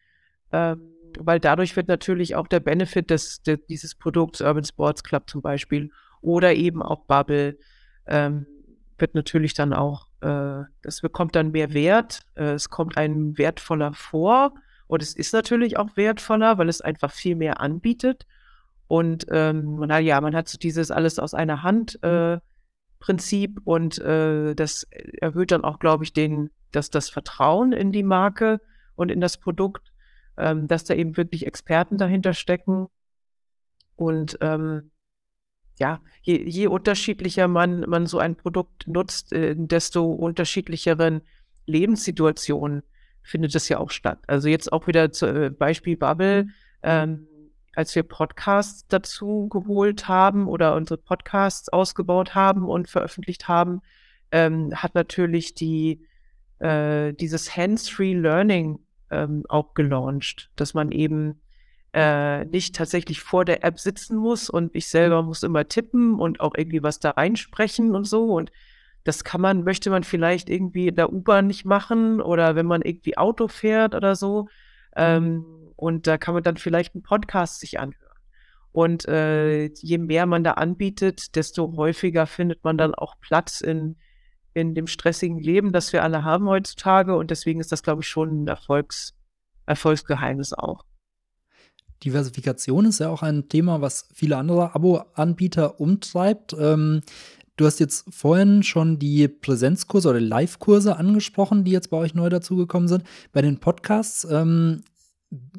ähm, weil dadurch wird natürlich auch der Benefit des, des, dieses Produkts Urban Sports Club zum Beispiel oder eben auch Bubble ähm, wird natürlich dann auch, äh, das bekommt dann mehr Wert, äh, es kommt einem wertvoller vor und es ist natürlich auch wertvoller, weil es einfach viel mehr anbietet und ähm, man hat, ja, man hat so dieses alles aus einer Hand äh, Prinzip und äh, das erhöht dann auch, glaube ich, den, dass das Vertrauen in die Marke und in das Produkt ähm, dass da eben wirklich Experten dahinter stecken. Und ähm, ja, je, je, unterschiedlicher man, man so ein Produkt nutzt, äh, desto unterschiedlicheren Lebenssituationen findet es ja auch statt. Also jetzt auch wieder zu äh, Beispiel Bubble, ähm, als wir Podcasts dazu geholt haben oder unsere Podcasts ausgebaut haben und veröffentlicht haben, ähm, hat natürlich die äh, dieses Hands-Free Learning ähm, auch gelauncht, dass man eben äh, nicht tatsächlich vor der App sitzen muss und ich selber muss immer tippen und auch irgendwie was da reinsprechen und so. Und das kann man, möchte man vielleicht irgendwie in der U-Bahn nicht machen oder wenn man irgendwie Auto fährt oder so. Ähm, und da kann man dann vielleicht einen Podcast sich anhören. Und äh, je mehr man da anbietet, desto häufiger findet man dann auch Platz in, in dem stressigen Leben, das wir alle haben heutzutage. Und deswegen ist das, glaube ich, schon ein Erfolgs, Erfolgsgeheimnis auch. Diversifikation ist ja auch ein Thema, was viele andere Abo-Anbieter umtreibt. Ähm, du hast jetzt vorhin schon die Präsenzkurse oder Live-Kurse angesprochen, die jetzt bei euch neu dazugekommen sind. Bei den Podcasts ähm,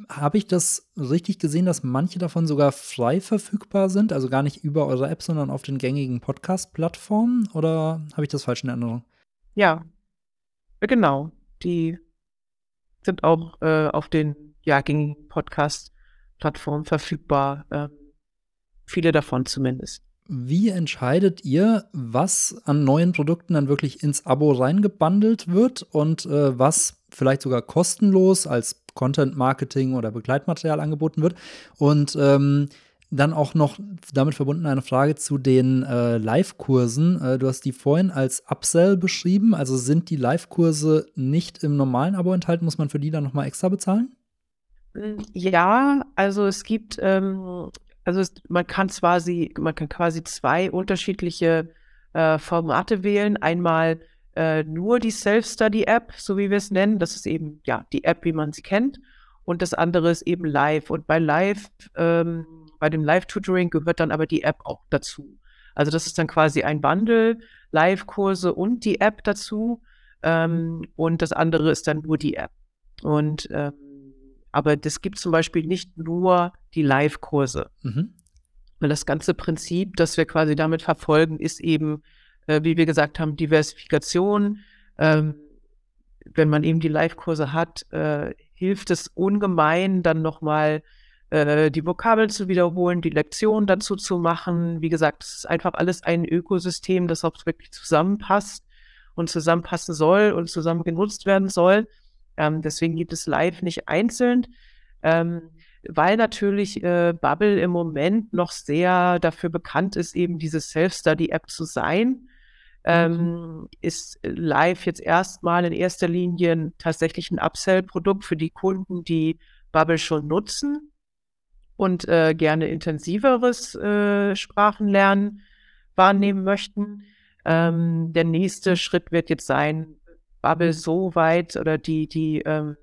habe ich das richtig gesehen, dass manche davon sogar frei verfügbar sind, also gar nicht über eure App, sondern auf den gängigen Podcast-Plattformen? Oder habe ich das falsch in Erinnerung? Ja, genau. Die sind auch äh, auf den ja, gängigen Podcast-Plattformen verfügbar. Äh, viele davon zumindest. Wie entscheidet ihr, was an neuen Produkten dann wirklich ins Abo reingebundelt wird und äh, was vielleicht sogar kostenlos als Content Marketing oder Begleitmaterial angeboten wird? Und ähm, dann auch noch damit verbunden eine Frage zu den äh, Live-Kursen. Äh, du hast die vorhin als Upsell beschrieben. Also sind die Live-Kurse nicht im normalen Abo enthalten? Muss man für die dann nochmal extra bezahlen? Ja, also es gibt ähm, also es, man kann quasi, man kann quasi zwei unterschiedliche äh, Formate wählen. Einmal äh, nur die Self-Study-App, so wie wir es nennen. Das ist eben ja die App, wie man sie kennt. Und das andere ist eben Live. Und bei Live, ähm, bei dem Live-Tutoring gehört dann aber die App auch dazu. Also das ist dann quasi ein Bundle, Live-Kurse und die App dazu. Ähm, und das andere ist dann nur die App. Und ähm, aber das gibt zum Beispiel nicht nur die Live-Kurse. Mhm. Das ganze Prinzip, das wir quasi damit verfolgen, ist eben, äh, wie wir gesagt haben, Diversifikation. Ähm, wenn man eben die Live-Kurse hat, äh, hilft es ungemein, dann nochmal äh, die Vokabeln zu wiederholen, die Lektionen dazu zu machen. Wie gesagt, es ist einfach alles ein Ökosystem, das auch wirklich zusammenpasst und zusammenpassen soll und zusammen genutzt werden soll. Ähm, deswegen gibt es live nicht einzeln, ähm, weil natürlich äh, Bubble im Moment noch sehr dafür bekannt ist, eben diese Self-Study-App zu sein. Ähm, mhm. ist live jetzt erstmal in erster Linie tatsächlich ein Upsell-Produkt für die Kunden, die Bubble schon nutzen und äh, gerne intensiveres äh, Sprachenlernen wahrnehmen möchten. Ähm, der nächste Schritt wird jetzt sein, Bubble so weit oder die, die, ähm,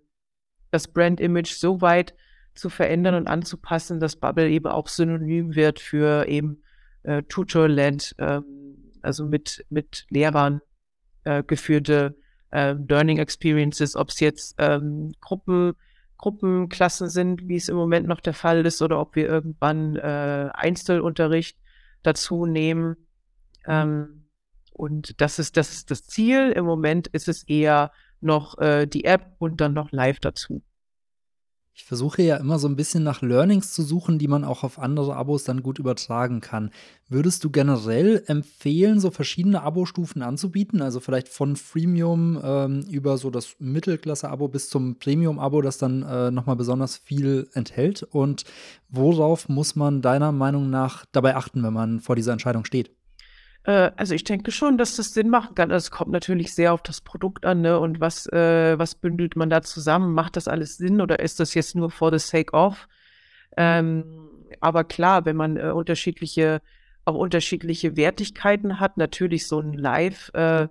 das Brand-Image so weit zu verändern und anzupassen, dass Bubble eben auch synonym wird für eben äh, Tutor-led, äh, also mit, mit Lehrern äh, geführte äh, Learning Experiences, ob es jetzt ähm, Gruppen, Gruppenklassen sind, wie es im Moment noch der Fall ist, oder ob wir irgendwann äh, Einzelunterricht dazu nehmen. Ähm, und das ist, das ist das Ziel. Im Moment ist es eher noch äh, die App und dann noch live dazu. Ich versuche ja immer so ein bisschen nach Learnings zu suchen, die man auch auf andere Abos dann gut übertragen kann. Würdest du generell empfehlen, so verschiedene Abo-Stufen anzubieten? Also vielleicht von Freemium ähm, über so das Mittelklasse-Abo bis zum Premium-Abo, das dann äh, nochmal besonders viel enthält? Und worauf muss man deiner Meinung nach dabei achten, wenn man vor dieser Entscheidung steht? Äh, also ich denke schon, dass das Sinn machen kann. Also es kommt natürlich sehr auf das Produkt an, ne? Und was, äh, was bündelt man da zusammen? Macht das alles Sinn oder ist das jetzt nur for the sake of? Ähm, aber klar, wenn man äh, unterschiedliche, auch unterschiedliche Wertigkeiten hat, natürlich so ein Live, äh,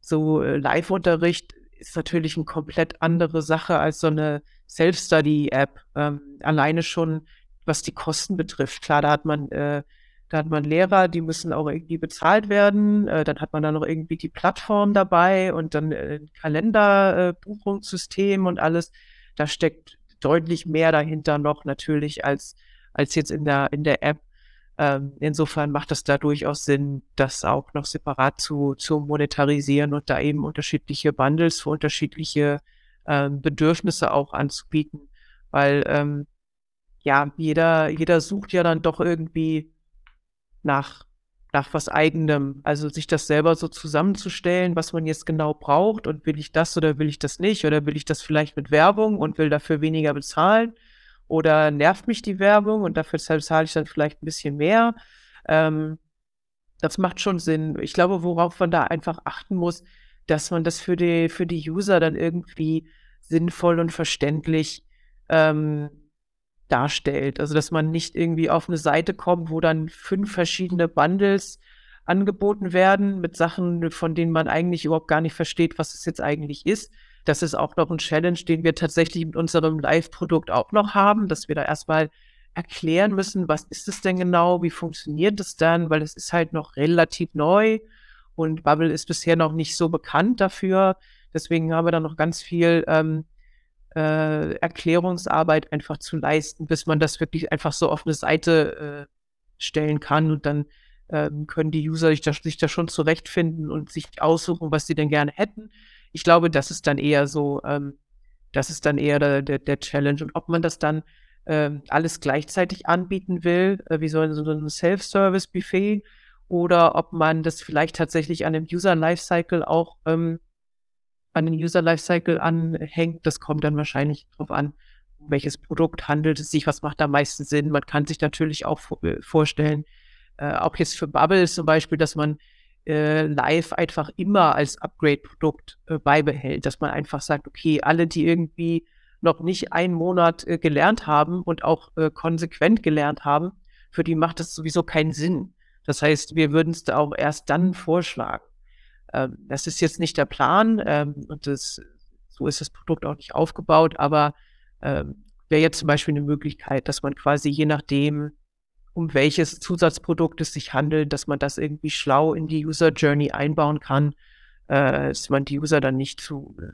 so äh, Live-Unterricht ist natürlich eine komplett andere Sache als so eine Self-Study-App. Ähm, alleine schon, was die Kosten betrifft. Klar, da hat man äh, da hat man Lehrer, die müssen auch irgendwie bezahlt werden. Äh, dann hat man da noch irgendwie die Plattform dabei und dann äh, Kalenderbuchungssystem äh, und alles. Da steckt deutlich mehr dahinter noch natürlich als, als jetzt in der, in der App. Ähm, insofern macht es da durchaus Sinn, das auch noch separat zu, zu monetarisieren und da eben unterschiedliche Bundles für unterschiedliche ähm, Bedürfnisse auch anzubieten. Weil ähm, ja, jeder, jeder sucht ja dann doch irgendwie nach, nach was eigenem. Also sich das selber so zusammenzustellen, was man jetzt genau braucht und will ich das oder will ich das nicht oder will ich das vielleicht mit Werbung und will dafür weniger bezahlen oder nervt mich die Werbung und dafür zahle ich dann vielleicht ein bisschen mehr. Ähm, das macht schon Sinn. Ich glaube, worauf man da einfach achten muss, dass man das für die, für die User dann irgendwie sinnvoll und verständlich ähm, darstellt. Also, dass man nicht irgendwie auf eine Seite kommt, wo dann fünf verschiedene Bundles angeboten werden mit Sachen, von denen man eigentlich überhaupt gar nicht versteht, was es jetzt eigentlich ist. Das ist auch noch ein Challenge, den wir tatsächlich mit unserem Live-Produkt auch noch haben, dass wir da erstmal erklären müssen, was ist es denn genau, wie funktioniert es dann, weil es ist halt noch relativ neu und Bubble ist bisher noch nicht so bekannt dafür. Deswegen haben wir da noch ganz viel ähm, äh, Erklärungsarbeit einfach zu leisten, bis man das wirklich einfach so auf eine Seite äh, stellen kann und dann ähm, können die User sich da, sich da, schon zurechtfinden und sich aussuchen, was sie denn gerne hätten. Ich glaube, das ist dann eher so, ähm, das ist dann eher der, der, der, Challenge. Und ob man das dann ähm, alles gleichzeitig anbieten will, äh, wie so, so ein Self-Service-Buffet, oder ob man das vielleicht tatsächlich an dem User-Lifecycle auch ähm, an den User Lifecycle anhängt. Das kommt dann wahrscheinlich darauf an, um welches Produkt handelt es sich, was macht am meisten Sinn. Man kann sich natürlich auch äh, vorstellen, äh, auch jetzt für Bubble zum Beispiel, dass man äh, live einfach immer als Upgrade-Produkt äh, beibehält, dass man einfach sagt, okay, alle, die irgendwie noch nicht einen Monat äh, gelernt haben und auch äh, konsequent gelernt haben, für die macht das sowieso keinen Sinn. Das heißt, wir würden es da auch erst dann vorschlagen. Ähm, das ist jetzt nicht der Plan ähm, und das, so ist das Produkt auch nicht aufgebaut, aber ähm, wäre jetzt zum Beispiel eine Möglichkeit, dass man quasi je nachdem, um welches Zusatzprodukt es sich handelt, dass man das irgendwie schlau in die User Journey einbauen kann, äh, dass man die User dann nicht zu, äh,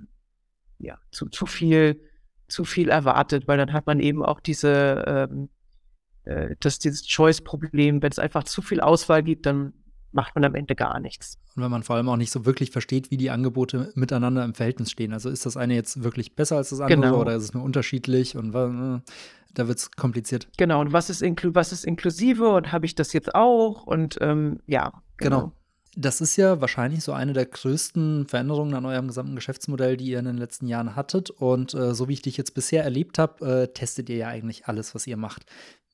ja, zu, zu viel, zu viel erwartet, weil dann hat man eben auch diese, ähm, äh, das, dieses Choice-Problem, wenn es einfach zu viel Auswahl gibt, dann macht man am Ende gar nichts. Und wenn man vor allem auch nicht so wirklich versteht, wie die Angebote miteinander im Verhältnis stehen. Also ist das eine jetzt wirklich besser als das andere genau. oder ist es nur unterschiedlich und äh, da wird es kompliziert. Genau, und was ist, inklu was ist inklusive und habe ich das jetzt auch? Und ähm, ja, genau. genau. Das ist ja wahrscheinlich so eine der größten Veränderungen an eurem gesamten Geschäftsmodell, die ihr in den letzten Jahren hattet. Und äh, so wie ich dich jetzt bisher erlebt habe, äh, testet ihr ja eigentlich alles, was ihr macht.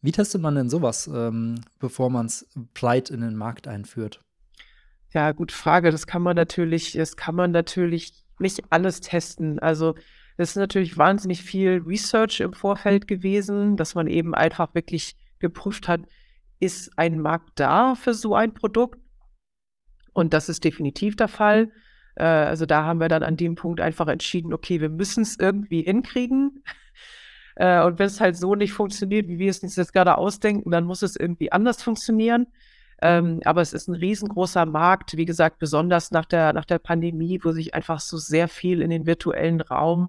Wie testet man denn sowas, ähm, bevor man es breit in den Markt einführt? Ja, gute Frage. Das kann man natürlich, das kann man natürlich nicht alles testen. Also es ist natürlich wahnsinnig viel Research im Vorfeld gewesen, dass man eben einfach wirklich geprüft hat, ist ein Markt da für so ein Produkt? Und das ist definitiv der Fall. Äh, also da haben wir dann an dem Punkt einfach entschieden, okay, wir müssen es irgendwie hinkriegen. Äh, und wenn es halt so nicht funktioniert, wie wir es uns jetzt gerade ausdenken, dann muss es irgendwie anders funktionieren. Ähm, aber es ist ein riesengroßer Markt, wie gesagt, besonders nach der, nach der Pandemie, wo sich einfach so sehr viel in den virtuellen Raum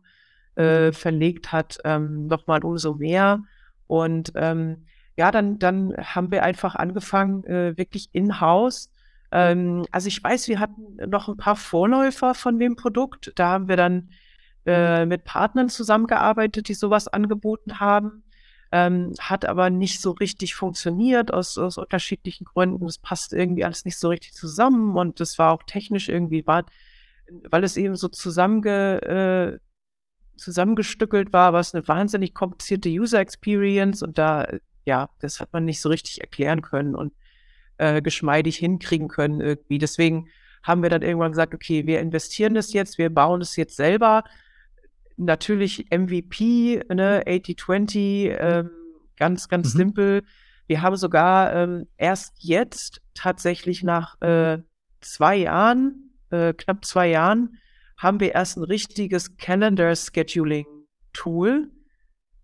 äh, verlegt hat, ähm, nochmal umso mehr. Und ähm, ja, dann, dann haben wir einfach angefangen, äh, wirklich in-house. Ähm, also ich weiß, wir hatten noch ein paar Vorläufer von dem Produkt. Da haben wir dann äh, mit Partnern zusammengearbeitet, die sowas angeboten haben. Ähm, hat aber nicht so richtig funktioniert aus, aus unterschiedlichen Gründen. Es passt irgendwie alles nicht so richtig zusammen und das war auch technisch irgendwie, war, weil es eben so zusammenge, äh, zusammengestückelt war, war es eine wahnsinnig komplizierte User Experience und da, ja, das hat man nicht so richtig erklären können und äh, geschmeidig hinkriegen können irgendwie. Deswegen haben wir dann irgendwann gesagt, okay, wir investieren das jetzt, wir bauen es jetzt selber natürlich MVP, ne, 80-20, ähm, ganz, ganz mhm. simpel. Wir haben sogar ähm, erst jetzt tatsächlich nach äh, zwei Jahren, äh, knapp zwei Jahren, haben wir erst ein richtiges Calendar-Scheduling-Tool.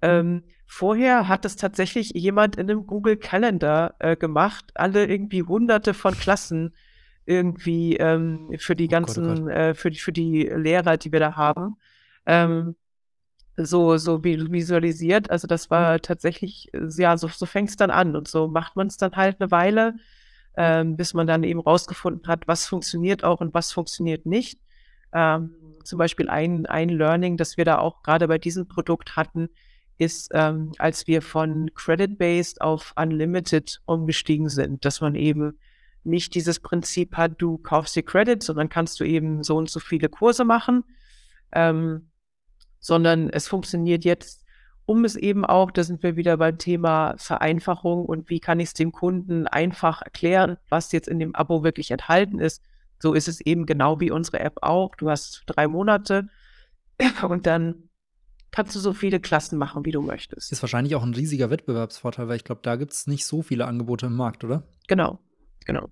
Ähm, vorher hat es tatsächlich jemand in einem Google Calendar äh, gemacht, alle irgendwie hunderte von Klassen irgendwie ähm, für die ganzen, oh Gott, oh Gott. Äh, für, die, für die Lehrer, die wir da haben ähm, so, so visualisiert. Also das war mhm. tatsächlich, äh, ja, so, so fängt es dann an. Und so macht man es dann halt eine Weile, ähm, bis man dann eben rausgefunden hat, was funktioniert auch und was funktioniert nicht. Ähm, zum Beispiel ein, ein Learning, das wir da auch gerade bei diesem Produkt hatten, ist, ähm, als wir von Credit-Based auf Unlimited umgestiegen sind, dass man eben nicht dieses Prinzip hat, du kaufst dir Credit, sondern kannst du eben so und so viele Kurse machen. Ähm, sondern es funktioniert jetzt um es eben auch, da sind wir wieder beim Thema Vereinfachung und wie kann ich es dem Kunden einfach erklären, was jetzt in dem Abo wirklich enthalten ist. So ist es eben genau wie unsere App auch. Du hast drei Monate [CLEARS THROAT] und dann kannst du so viele Klassen machen, wie du möchtest. Ist wahrscheinlich auch ein riesiger Wettbewerbsvorteil, weil ich glaube, da gibt es nicht so viele Angebote im Markt, oder? Genau, genau.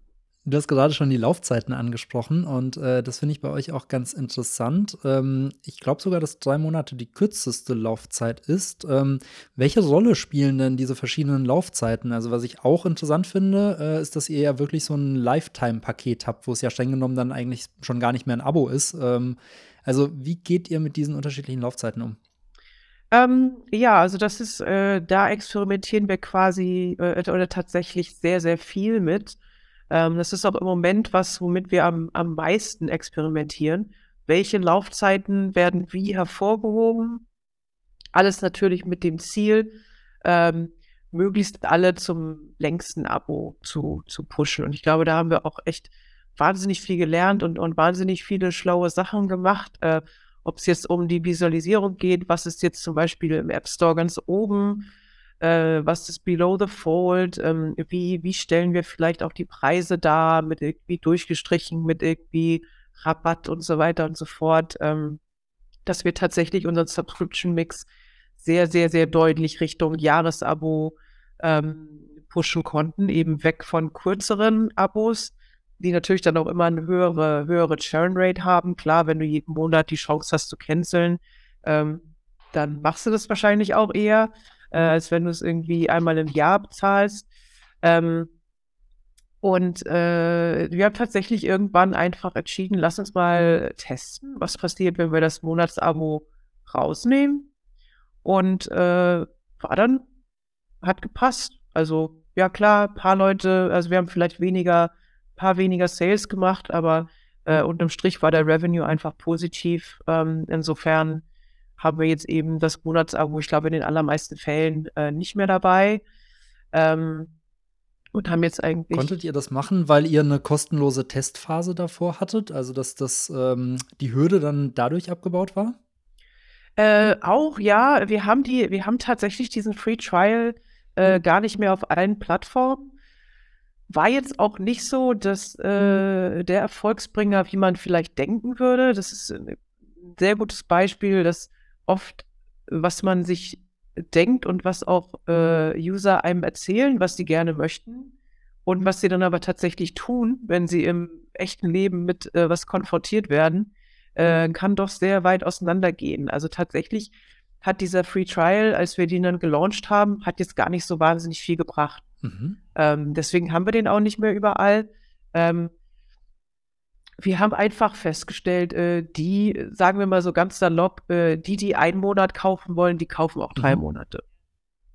Du hast gerade schon die Laufzeiten angesprochen und äh, das finde ich bei euch auch ganz interessant. Ähm, ich glaube sogar, dass drei Monate die kürzeste Laufzeit ist. Ähm, welche Rolle spielen denn diese verschiedenen Laufzeiten? Also was ich auch interessant finde, äh, ist, dass ihr ja wirklich so ein Lifetime-Paket habt, wo es ja streng genommen dann eigentlich schon gar nicht mehr ein Abo ist. Ähm, also wie geht ihr mit diesen unterschiedlichen Laufzeiten um? Ähm, ja, also das ist, äh, da experimentieren wir quasi äh, oder tatsächlich sehr, sehr viel mit. Ähm, das ist auch im Moment was, womit wir am, am meisten experimentieren. Welche Laufzeiten werden wie hervorgehoben? Alles natürlich mit dem Ziel, ähm, möglichst alle zum längsten Abo zu, zu pushen. Und ich glaube, da haben wir auch echt wahnsinnig viel gelernt und, und wahnsinnig viele schlaue Sachen gemacht. Äh, ob es jetzt um die Visualisierung geht, was ist jetzt zum Beispiel im App Store ganz oben, äh, was ist below the fold, ähm, wie, wie stellen wir vielleicht auch die Preise dar, mit irgendwie durchgestrichen, mit irgendwie Rabatt und so weiter und so fort, ähm, dass wir tatsächlich unseren Subscription-Mix sehr, sehr, sehr deutlich Richtung Jahresabo ähm, pushen konnten, eben weg von kürzeren Abos, die natürlich dann auch immer eine höhere, höhere Churn-Rate haben. Klar, wenn du jeden Monat die Chance hast zu canceln, ähm, dann machst du das wahrscheinlich auch eher äh, als wenn du es irgendwie einmal im Jahr bezahlst. Ähm, und äh, wir haben tatsächlich irgendwann einfach entschieden, lass uns mal testen, was passiert, wenn wir das Monatsabo rausnehmen. Und äh, war dann, hat gepasst. Also, ja klar, paar Leute, also wir haben vielleicht weniger, paar weniger Sales gemacht, aber äh, unterm Strich war der Revenue einfach positiv. Ähm, insofern haben wir jetzt eben das Monatsabo, ich glaube, in den allermeisten Fällen äh, nicht mehr dabei. Ähm, und haben jetzt eigentlich. Konntet ihr das machen, weil ihr eine kostenlose Testphase davor hattet? Also, dass das ähm, die Hürde dann dadurch abgebaut war? Äh, auch ja, wir haben die, wir haben tatsächlich diesen Free Trial äh, gar nicht mehr auf allen Plattformen. War jetzt auch nicht so, dass äh, der Erfolgsbringer, wie man vielleicht denken würde. Das ist ein sehr gutes Beispiel, dass oft, was man sich denkt und was auch äh, User einem erzählen, was sie gerne möchten und was sie dann aber tatsächlich tun, wenn sie im echten Leben mit äh, was konfrontiert werden, äh, kann doch sehr weit auseinandergehen. Also tatsächlich hat dieser Free Trial, als wir den dann gelauncht haben, hat jetzt gar nicht so wahnsinnig viel gebracht. Mhm. Ähm, deswegen haben wir den auch nicht mehr überall. Ähm, wir haben einfach festgestellt, äh, die, sagen wir mal so ganz salopp, äh, die, die einen Monat kaufen wollen, die kaufen auch drei mhm. Monate.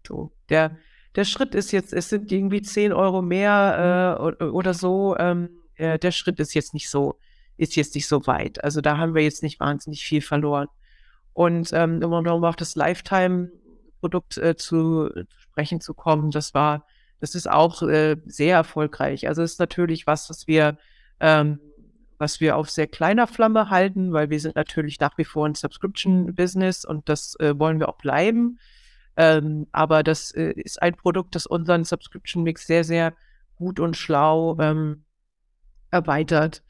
So, der, der Schritt ist jetzt, es sind irgendwie zehn Euro mehr äh, oder, oder so. Ähm, äh, der Schritt ist jetzt nicht so, ist jetzt nicht so weit. Also da haben wir jetzt nicht wahnsinnig viel verloren. Und ähm, um nochmal auf das Lifetime-Produkt äh, zu, zu sprechen zu kommen, das war, das ist auch äh, sehr erfolgreich. Also es ist natürlich was, was wir ähm, was wir auf sehr kleiner Flamme halten, weil wir sind natürlich nach wie vor ein Subscription-Business und das äh, wollen wir auch bleiben. Ähm, aber das äh, ist ein Produkt, das unseren Subscription-Mix sehr, sehr gut und schlau ähm, erweitert,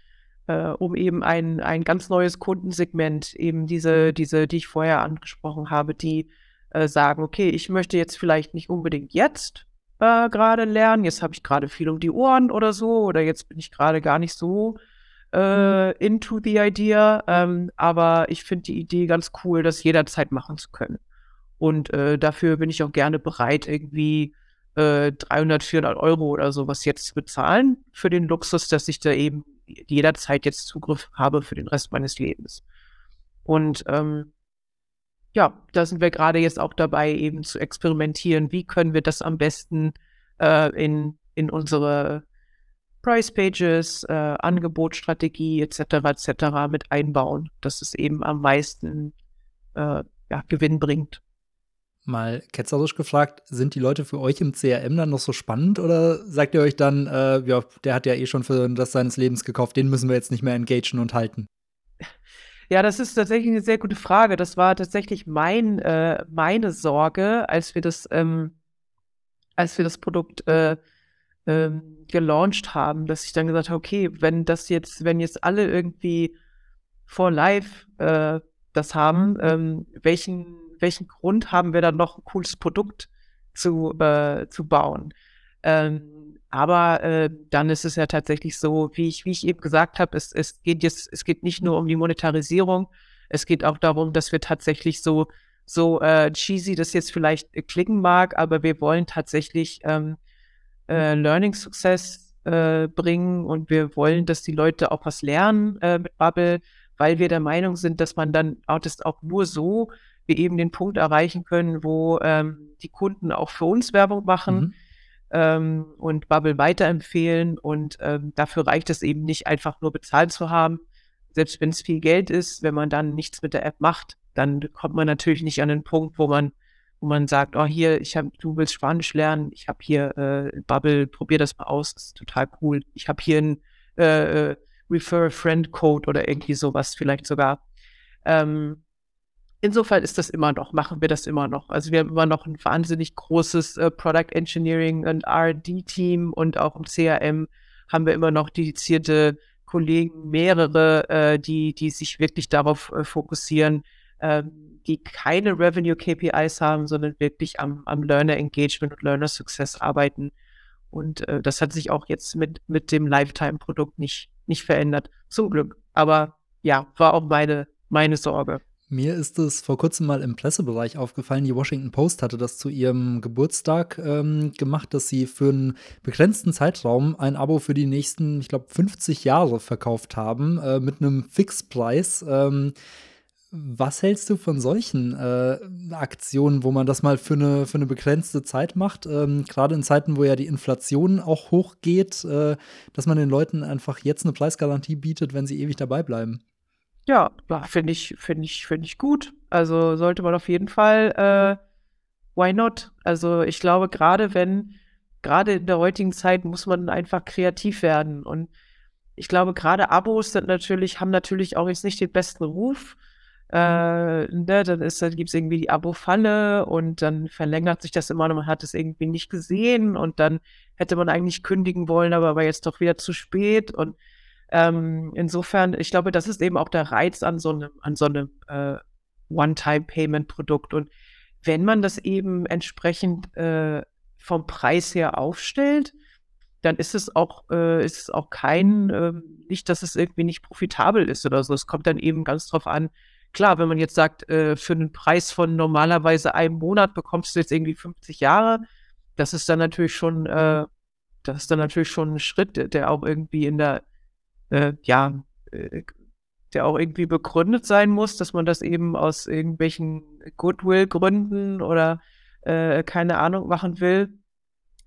äh, um eben ein, ein ganz neues Kundensegment, eben diese, diese, die ich vorher angesprochen habe, die äh, sagen, okay, ich möchte jetzt vielleicht nicht unbedingt jetzt äh, gerade lernen, jetzt habe ich gerade viel um die Ohren oder so, oder jetzt bin ich gerade gar nicht so äh, into the idea, ähm, aber ich finde die Idee ganz cool, das jederzeit machen zu können. Und äh, dafür bin ich auch gerne bereit, irgendwie äh, 300, 400 Euro oder sowas jetzt zu bezahlen für den Luxus, dass ich da eben jederzeit jetzt Zugriff habe für den Rest meines Lebens. Und ähm, ja, da sind wir gerade jetzt auch dabei, eben zu experimentieren, wie können wir das am besten äh, in, in unsere Price Pages, äh, Angebotsstrategie etc. etc. mit einbauen, dass es eben am meisten äh, ja, Gewinn bringt. Mal ketzerisch gefragt, sind die Leute für euch im CRM dann noch so spannend oder sagt ihr euch dann, äh, ja, der hat ja eh schon für das seines Lebens gekauft, den müssen wir jetzt nicht mehr engagen und halten? Ja, das ist tatsächlich eine sehr gute Frage. Das war tatsächlich mein, äh, meine Sorge, als wir das, ähm, als wir das Produkt äh, ähm, gelauncht haben, dass ich dann gesagt habe, okay, wenn das jetzt, wenn jetzt alle irgendwie vor live äh, das haben, ähm, welchen, welchen Grund haben wir dann noch ein cooles Produkt zu, äh, zu bauen? Ähm, aber äh, dann ist es ja tatsächlich so, wie ich, wie ich eben gesagt habe, es, es geht jetzt, es geht nicht nur um die Monetarisierung, es geht auch darum, dass wir tatsächlich so, so äh, cheesy das jetzt vielleicht klingen mag, aber wir wollen tatsächlich ähm, äh, Learning Success äh, bringen und wir wollen, dass die Leute auch was lernen äh, mit Bubble, weil wir der Meinung sind, dass man dann auch das auch nur so wir eben den Punkt erreichen können, wo ähm, die Kunden auch für uns Werbung machen mhm. ähm, und Bubble weiterempfehlen. Und ähm, dafür reicht es eben nicht, einfach nur bezahlt zu haben. Selbst wenn es viel Geld ist, wenn man dann nichts mit der App macht, dann kommt man natürlich nicht an den Punkt, wo man wo man sagt, oh hier, ich habe, du willst Spanisch lernen, ich habe hier äh, Bubble, probier das mal aus, das ist total cool. Ich habe hier ein äh, äh, Refer a Friend Code oder irgendwie sowas vielleicht sogar. Ähm, insofern ist das immer noch, machen wir das immer noch. Also wir haben immer noch ein wahnsinnig großes äh, Product Engineering und R&D-Team und auch im CRM haben wir immer noch dedizierte Kollegen, mehrere, äh, die, die sich wirklich darauf äh, fokussieren, ähm, die keine Revenue KPIs haben, sondern wirklich am, am Learner Engagement und Learner Success arbeiten. Und äh, das hat sich auch jetzt mit, mit dem Lifetime-Produkt nicht, nicht verändert. Zum Glück. Aber ja, war auch meine, meine Sorge. Mir ist es vor kurzem mal im Pressebereich aufgefallen. Die Washington Post hatte das zu ihrem Geburtstag ähm, gemacht, dass sie für einen begrenzten Zeitraum ein Abo für die nächsten, ich glaube, 50 Jahre verkauft haben, äh, mit einem Fixpreis. Ähm, was hältst du von solchen äh, Aktionen, wo man das mal für eine, für eine begrenzte Zeit macht? Ähm, Gerade in Zeiten, wo ja die Inflation auch hochgeht, äh, dass man den Leuten einfach jetzt eine Preisgarantie bietet, wenn sie ewig dabei bleiben. Ja, finde ich, finde ich, finde ich gut. Also sollte man auf jeden Fall, äh, why not? Also ich glaube, gerade wenn, gerade in der heutigen Zeit muss man einfach kreativ werden. Und ich glaube, gerade Abos sind natürlich, haben natürlich auch jetzt nicht den besten Ruf. Äh, ne, dann dann gibt es irgendwie die Abo-Falle und dann verlängert sich das immer und man hat es irgendwie nicht gesehen und dann hätte man eigentlich kündigen wollen, aber war jetzt doch wieder zu spät und ähm, insofern, ich glaube, das ist eben auch der Reiz an so einem, an so einem äh, One-Time-Payment-Produkt und wenn man das eben entsprechend äh, vom Preis her aufstellt, dann ist es auch, äh, ist es auch kein, äh, nicht, dass es irgendwie nicht profitabel ist oder so. Es kommt dann eben ganz drauf an, klar, wenn man jetzt sagt, äh, für einen Preis von normalerweise einem Monat bekommst du jetzt irgendwie 50 Jahre, das ist dann natürlich schon, äh, das ist dann natürlich schon ein Schritt, der auch irgendwie in der, äh, ja, äh, der auch irgendwie begründet sein muss, dass man das eben aus irgendwelchen Goodwill-Gründen oder äh, keine Ahnung machen will.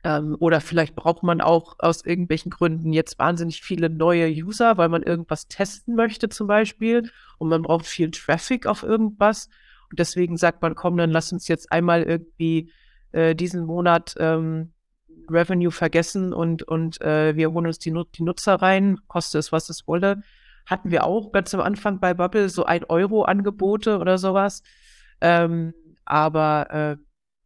Ähm, oder vielleicht braucht man auch aus irgendwelchen Gründen jetzt wahnsinnig viele neue User, weil man irgendwas testen möchte zum Beispiel und man braucht viel Traffic auf irgendwas. Und deswegen sagt man, komm, dann lass uns jetzt einmal irgendwie äh, diesen Monat ähm, Revenue vergessen und, und äh, wir holen uns die, die Nutzer rein, koste es, was es wolle. Hatten wir auch ganz am Anfang bei Bubble so ein Euro Angebote oder sowas. Ähm, aber äh,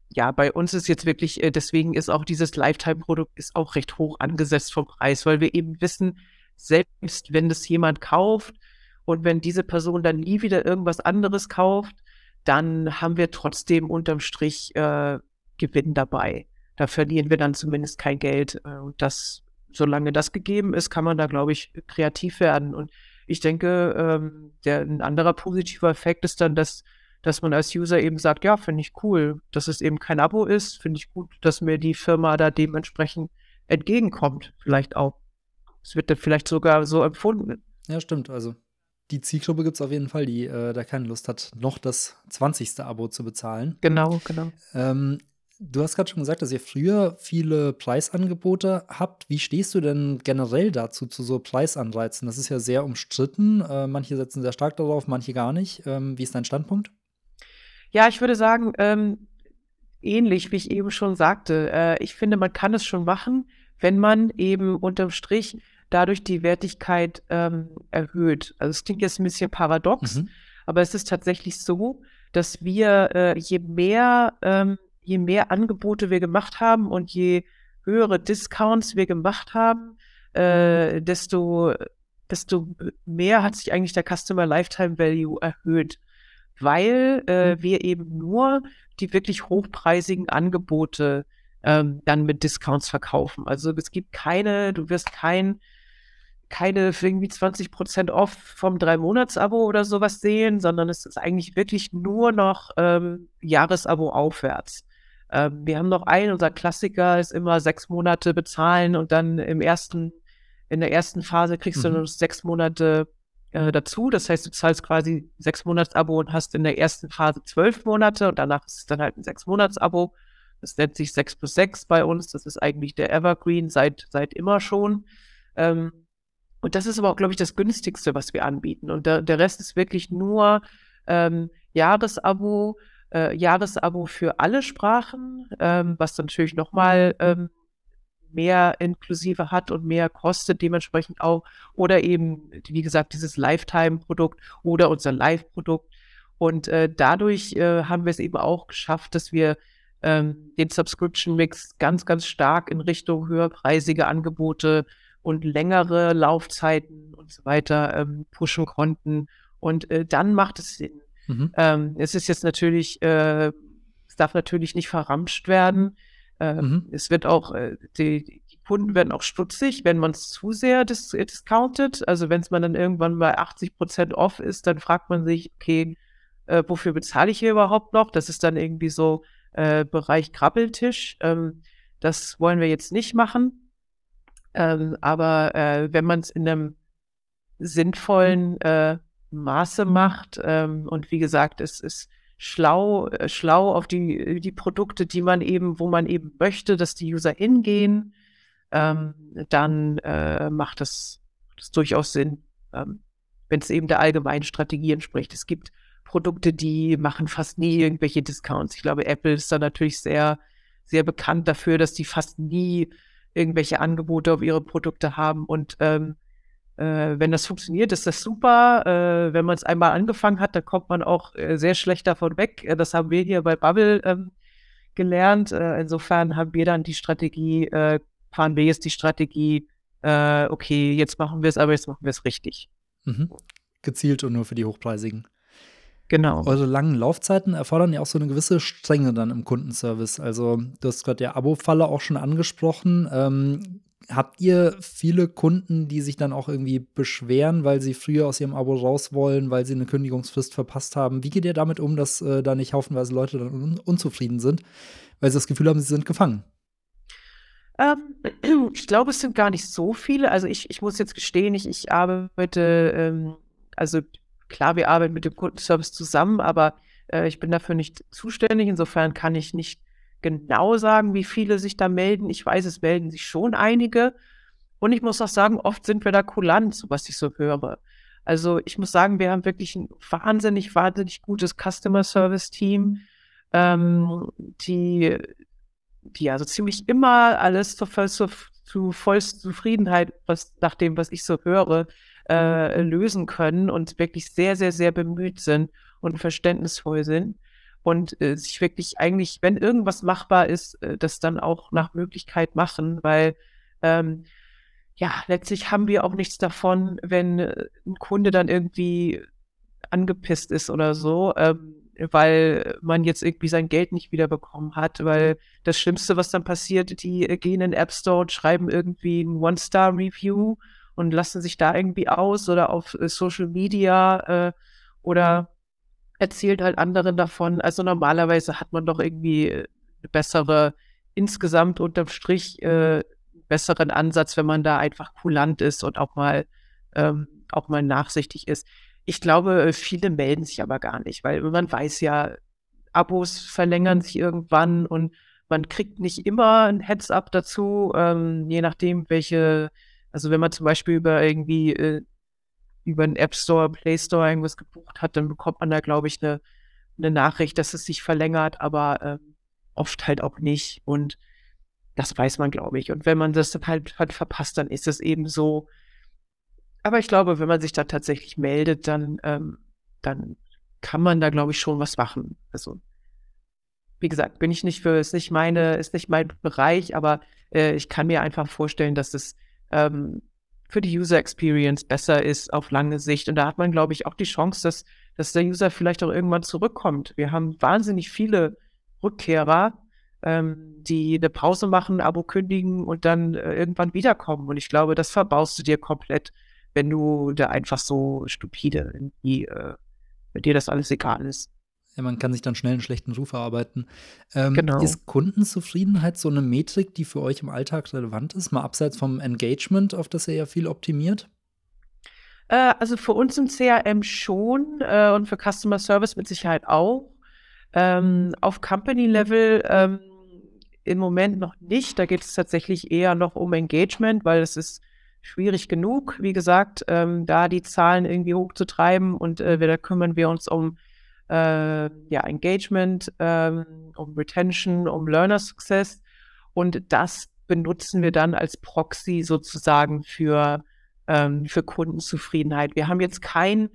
ja, bei uns ist jetzt wirklich, äh, deswegen ist auch dieses Lifetime-Produkt ist auch recht hoch angesetzt vom Preis, weil wir eben wissen, selbst wenn das jemand kauft und wenn diese Person dann nie wieder irgendwas anderes kauft, dann haben wir trotzdem unterm Strich äh, Gewinn dabei. Da verlieren wir dann zumindest kein Geld. Äh, und das, solange das gegeben ist, kann man da, glaube ich, kreativ werden. Und ich denke, ähm, der, ein anderer positiver Effekt ist dann, dass dass man als User eben sagt, ja, finde ich cool, dass es eben kein Abo ist, finde ich gut, dass mir die Firma da dementsprechend entgegenkommt, vielleicht auch. Es wird dann vielleicht sogar so empfunden. Ja, stimmt. Also die Zielgruppe gibt es auf jeden Fall, die äh, da keine Lust hat, noch das 20. Abo zu bezahlen. Genau, genau. Ähm, du hast gerade schon gesagt, dass ihr früher viele Preisangebote habt. Wie stehst du denn generell dazu, zu so Preisanreizen? Das ist ja sehr umstritten. Äh, manche setzen sehr stark darauf, manche gar nicht. Ähm, wie ist dein Standpunkt? Ja, ich würde sagen, ähm, ähnlich wie ich eben schon sagte. Äh, ich finde, man kann es schon machen, wenn man eben unterm Strich dadurch die Wertigkeit ähm, erhöht. Also es klingt jetzt ein bisschen paradox, mhm. aber es ist tatsächlich so, dass wir äh, je mehr ähm, je mehr Angebote wir gemacht haben und je höhere Discounts wir gemacht haben, äh, desto desto mehr hat sich eigentlich der Customer Lifetime Value erhöht, weil äh, mhm. wir eben nur die wirklich hochpreisigen Angebote ähm, dann mit Discounts verkaufen. Also es gibt keine, du wirst kein, keine irgendwie 20 Prozent off vom Drei-Monats-Abo oder sowas sehen, sondern es ist eigentlich wirklich nur noch ähm, Jahresabo aufwärts. Ähm, wir haben noch einen, unser Klassiker ist immer sechs Monate bezahlen und dann im ersten, in der ersten Phase kriegst mhm. du nur sechs Monate äh, dazu. Das heißt, du zahlst quasi sechs Monats-Abo und hast in der ersten Phase zwölf Monate und danach ist es dann halt ein sechs Monats-Abo. Das nennt sich 6 plus 6 bei uns. Das ist eigentlich der Evergreen seit, seit immer schon. Ähm, und das ist aber auch, glaube ich, das günstigste, was wir anbieten. Und der, der Rest ist wirklich nur ähm, Jahresabo, äh, Jahresabo für alle Sprachen, ähm, was natürlich nochmal ähm, mehr inklusive hat und mehr kostet dementsprechend auch. Oder eben, wie gesagt, dieses Lifetime-Produkt oder unser Live-Produkt. Und äh, dadurch äh, haben wir es eben auch geschafft, dass wir ähm, den Subscription Mix ganz, ganz stark in Richtung höherpreisige Angebote und längere Laufzeiten und so weiter ähm, pushen konnten. Und äh, dann macht es Sinn. Mhm. Ähm, es ist jetzt natürlich, äh, es darf natürlich nicht verramscht werden. Ähm, mhm. Es wird auch, äh, die, die, Kunden werden auch stutzig, wenn man es zu sehr dis discountet. Also wenn es man dann irgendwann bei 80 Prozent off ist, dann fragt man sich, okay, äh, wofür bezahle ich hier überhaupt noch? Das ist dann irgendwie so, äh, Bereich Krabbeltisch. Ähm, das wollen wir jetzt nicht machen. Ähm, aber äh, wenn man es in einem sinnvollen äh, Maße macht ähm, und wie gesagt, es ist schlau, äh, schlau auf die, die Produkte, die man eben, wo man eben möchte, dass die User hingehen, ähm, dann äh, macht das, das durchaus Sinn, ähm, wenn es eben der allgemeinen Strategie entspricht. Es gibt Produkte, die machen fast nie irgendwelche Discounts. Ich glaube, Apple ist da natürlich sehr, sehr bekannt dafür, dass die fast nie irgendwelche Angebote auf ihre Produkte haben. Und ähm, äh, wenn das funktioniert, ist das super. Äh, wenn man es einmal angefangen hat, dann kommt man auch äh, sehr schlecht davon weg. Äh, das haben wir hier bei Bubble ähm, gelernt. Äh, insofern haben wir dann die Strategie, äh, fahren wir jetzt die Strategie, okay, jetzt machen wir es, aber jetzt machen wir es richtig. Mhm. Gezielt und nur für die Hochpreisigen. Genau. Eure langen Laufzeiten erfordern ja auch so eine gewisse Strenge dann im Kundenservice. Also, du hast gerade der Abo-Falle auch schon angesprochen. Ähm, habt ihr viele Kunden, die sich dann auch irgendwie beschweren, weil sie früher aus ihrem Abo raus wollen, weil sie eine Kündigungsfrist verpasst haben? Wie geht ihr damit um, dass äh, da nicht haufenweise Leute dann un unzufrieden sind, weil sie das Gefühl haben, sie sind gefangen? Ähm, [CLEARS THROAT] ich glaube, es sind gar nicht so viele. Also ich, ich muss jetzt gestehen, ich, ich arbeite, ähm, also Klar, wir arbeiten mit dem Kundenservice zusammen, aber äh, ich bin dafür nicht zuständig. Insofern kann ich nicht genau sagen, wie viele sich da melden. Ich weiß, es melden sich schon einige. Und ich muss auch sagen, oft sind wir da kulant, so was ich so höre. Also ich muss sagen, wir haben wirklich ein wahnsinnig, wahnsinnig gutes Customer Service Team, ähm, die, die also ziemlich immer alles zu, zu, zu vollster Zufriedenheit, was nach dem, was ich so höre, äh, lösen können und wirklich sehr, sehr, sehr bemüht sind und verständnisvoll sind und äh, sich wirklich eigentlich, wenn irgendwas machbar ist, äh, das dann auch nach Möglichkeit machen, weil ähm, ja, letztlich haben wir auch nichts davon, wenn äh, ein Kunde dann irgendwie angepisst ist oder so, ähm, weil man jetzt irgendwie sein Geld nicht wiederbekommen hat, weil das Schlimmste, was dann passiert, die gehen in den App Store und schreiben irgendwie ein One-Star-Review und lassen sich da irgendwie aus oder auf äh, Social Media äh, oder erzählt halt anderen davon. Also normalerweise hat man doch irgendwie eine bessere, insgesamt unterm Strich äh, besseren Ansatz, wenn man da einfach kulant ist und auch mal ähm, auch mal nachsichtig ist. Ich glaube, viele melden sich aber gar nicht, weil man weiß ja, Abos verlängern sich irgendwann und man kriegt nicht immer ein Heads-up dazu, ähm, je nachdem, welche also wenn man zum Beispiel über irgendwie äh, über einen App Store, Play Store irgendwas gebucht hat, dann bekommt man da, glaube ich, eine, eine Nachricht, dass es sich verlängert, aber äh, oft halt auch nicht. Und das weiß man, glaube ich. Und wenn man das halt, halt verpasst, dann ist es eben so. Aber ich glaube, wenn man sich da tatsächlich meldet, dann, ähm, dann kann man da, glaube ich, schon was machen. Also, wie gesagt, bin ich nicht für, ist nicht meine, ist nicht mein Bereich, aber äh, ich kann mir einfach vorstellen, dass es ähm, für die User Experience besser ist auf lange Sicht. Und da hat man, glaube ich, auch die Chance, dass, dass der User vielleicht auch irgendwann zurückkommt. Wir haben wahnsinnig viele Rückkehrer, ähm, die eine Pause machen, Abo kündigen und dann äh, irgendwann wiederkommen. Und ich glaube, das verbaust du dir komplett, wenn du da einfach so stupide irgendwie, äh, dir das alles egal ist. Man kann sich dann schnell einen schlechten Ruf erarbeiten. Ähm, genau. Ist Kundenzufriedenheit so eine Metrik, die für euch im Alltag relevant ist, mal abseits vom Engagement, auf das ihr ja viel optimiert? Äh, also für uns im CRM schon äh, und für Customer Service mit Sicherheit auch. Ähm, auf Company-Level ähm, im Moment noch nicht. Da geht es tatsächlich eher noch um Engagement, weil es ist schwierig genug, wie gesagt, ähm, da die Zahlen irgendwie hochzutreiben und äh, da kümmern wir uns um äh, ja, Engagement, ähm, um Retention, um Learner Success und das benutzen wir dann als Proxy sozusagen für, ähm, für Kundenzufriedenheit. Wir haben jetzt kein,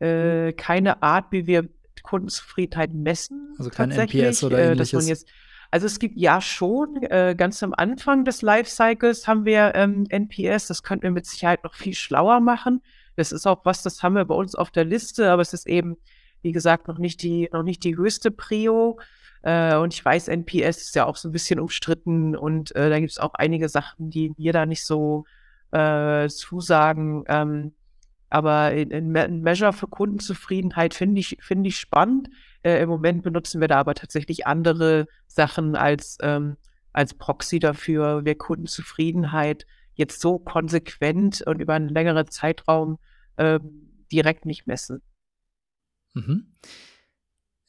äh, keine Art, wie wir Kundenzufriedenheit messen. Also kein NPS oder äh, ähnliches. Jetzt, also es gibt ja schon, äh, ganz am Anfang des Lifecycles haben wir ähm, NPS, das könnten wir mit Sicherheit noch viel schlauer machen. Das ist auch was, das haben wir bei uns auf der Liste, aber es ist eben, wie gesagt, noch nicht die, noch nicht die höchste Prio. Äh, und ich weiß, NPS ist ja auch so ein bisschen umstritten und äh, da gibt es auch einige Sachen, die mir da nicht so äh, zusagen. Ähm, aber in, in, in Measure für Kundenzufriedenheit finde ich, finde ich spannend. Äh, Im Moment benutzen wir da aber tatsächlich andere Sachen als, ähm, als Proxy dafür, wir Kundenzufriedenheit jetzt so konsequent und über einen längeren Zeitraum äh, direkt nicht messen. Mhm.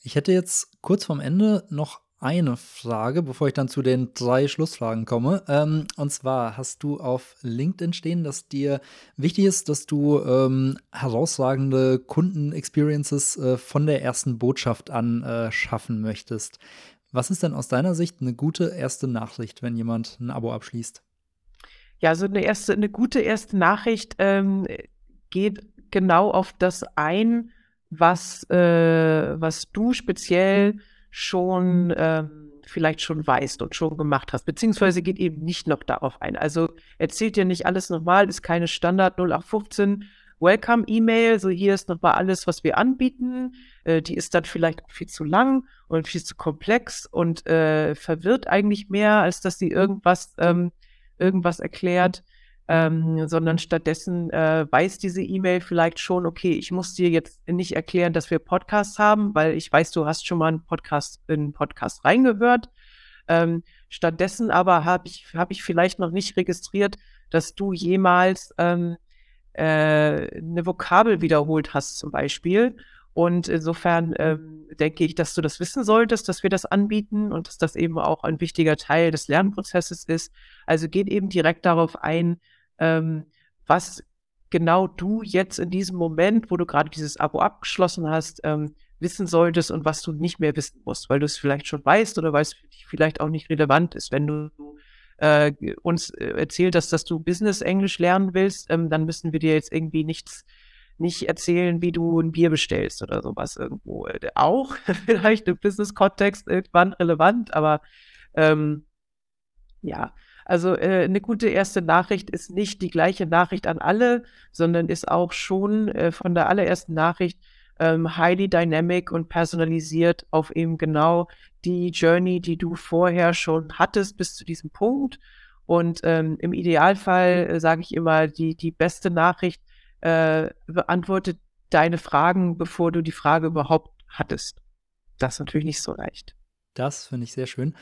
Ich hätte jetzt kurz vorm Ende noch eine Frage, bevor ich dann zu den drei Schlussfragen komme. Ähm, und zwar hast du auf LinkedIn stehen, dass dir wichtig ist, dass du ähm, herausragende Kundenexperiences äh, von der ersten Botschaft an äh, schaffen möchtest. Was ist denn aus deiner Sicht eine gute erste Nachricht, wenn jemand ein Abo abschließt? Ja, so eine erste, eine gute erste Nachricht ähm, geht genau auf das ein, was, äh, was du speziell schon ähm, vielleicht schon weißt und schon gemacht hast, beziehungsweise geht eben nicht noch darauf ein. Also erzählt dir nicht alles nochmal, ist keine Standard 0815 Welcome-E-Mail, so hier ist nochmal alles, was wir anbieten. Äh, die ist dann vielleicht viel zu lang und viel zu komplex und äh, verwirrt eigentlich mehr, als dass sie irgendwas, ähm, irgendwas erklärt ähm, sondern stattdessen äh, weiß diese E-Mail vielleicht schon, okay, ich muss dir jetzt nicht erklären, dass wir Podcasts haben, weil ich weiß, du hast schon mal einen Podcast in einen Podcast reingehört. Ähm, stattdessen aber habe ich, hab ich vielleicht noch nicht registriert, dass du jemals ähm, äh, eine Vokabel wiederholt hast, zum Beispiel. Und insofern ähm, denke ich, dass du das wissen solltest, dass wir das anbieten und dass das eben auch ein wichtiger Teil des Lernprozesses ist. Also geht eben direkt darauf ein, ähm, was genau du jetzt in diesem Moment, wo du gerade dieses Abo abgeschlossen hast, ähm, wissen solltest und was du nicht mehr wissen musst, weil du es vielleicht schon weißt oder weil es für dich vielleicht auch nicht relevant ist. Wenn du äh, uns äh, erzählt hast, dass du Business Englisch lernen willst, ähm, dann müssen wir dir jetzt irgendwie nichts nicht erzählen, wie du ein Bier bestellst oder sowas irgendwo. Äh, auch [LAUGHS] vielleicht im Business-Kontext irgendwann relevant, aber ähm, ja, also äh, eine gute erste Nachricht ist nicht die gleiche Nachricht an alle, sondern ist auch schon äh, von der allerersten Nachricht ähm, highly dynamic und personalisiert auf eben genau die Journey, die du vorher schon hattest bis zu diesem Punkt. Und ähm, im Idealfall äh, sage ich immer, die, die beste Nachricht äh, beantwortet deine Fragen, bevor du die Frage überhaupt hattest. Das ist natürlich nicht so leicht. Das finde ich sehr schön.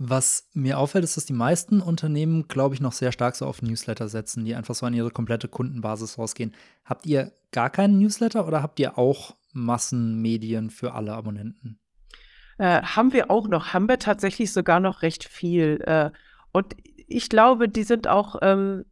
Was mir auffällt, ist, dass die meisten Unternehmen, glaube ich, noch sehr stark so auf Newsletter setzen, die einfach so an ihre komplette Kundenbasis rausgehen. Habt ihr gar keinen Newsletter oder habt ihr auch Massenmedien für alle Abonnenten? Äh, haben wir auch noch, haben wir tatsächlich sogar noch recht viel. Äh, und ich glaube, die sind auch, ähm,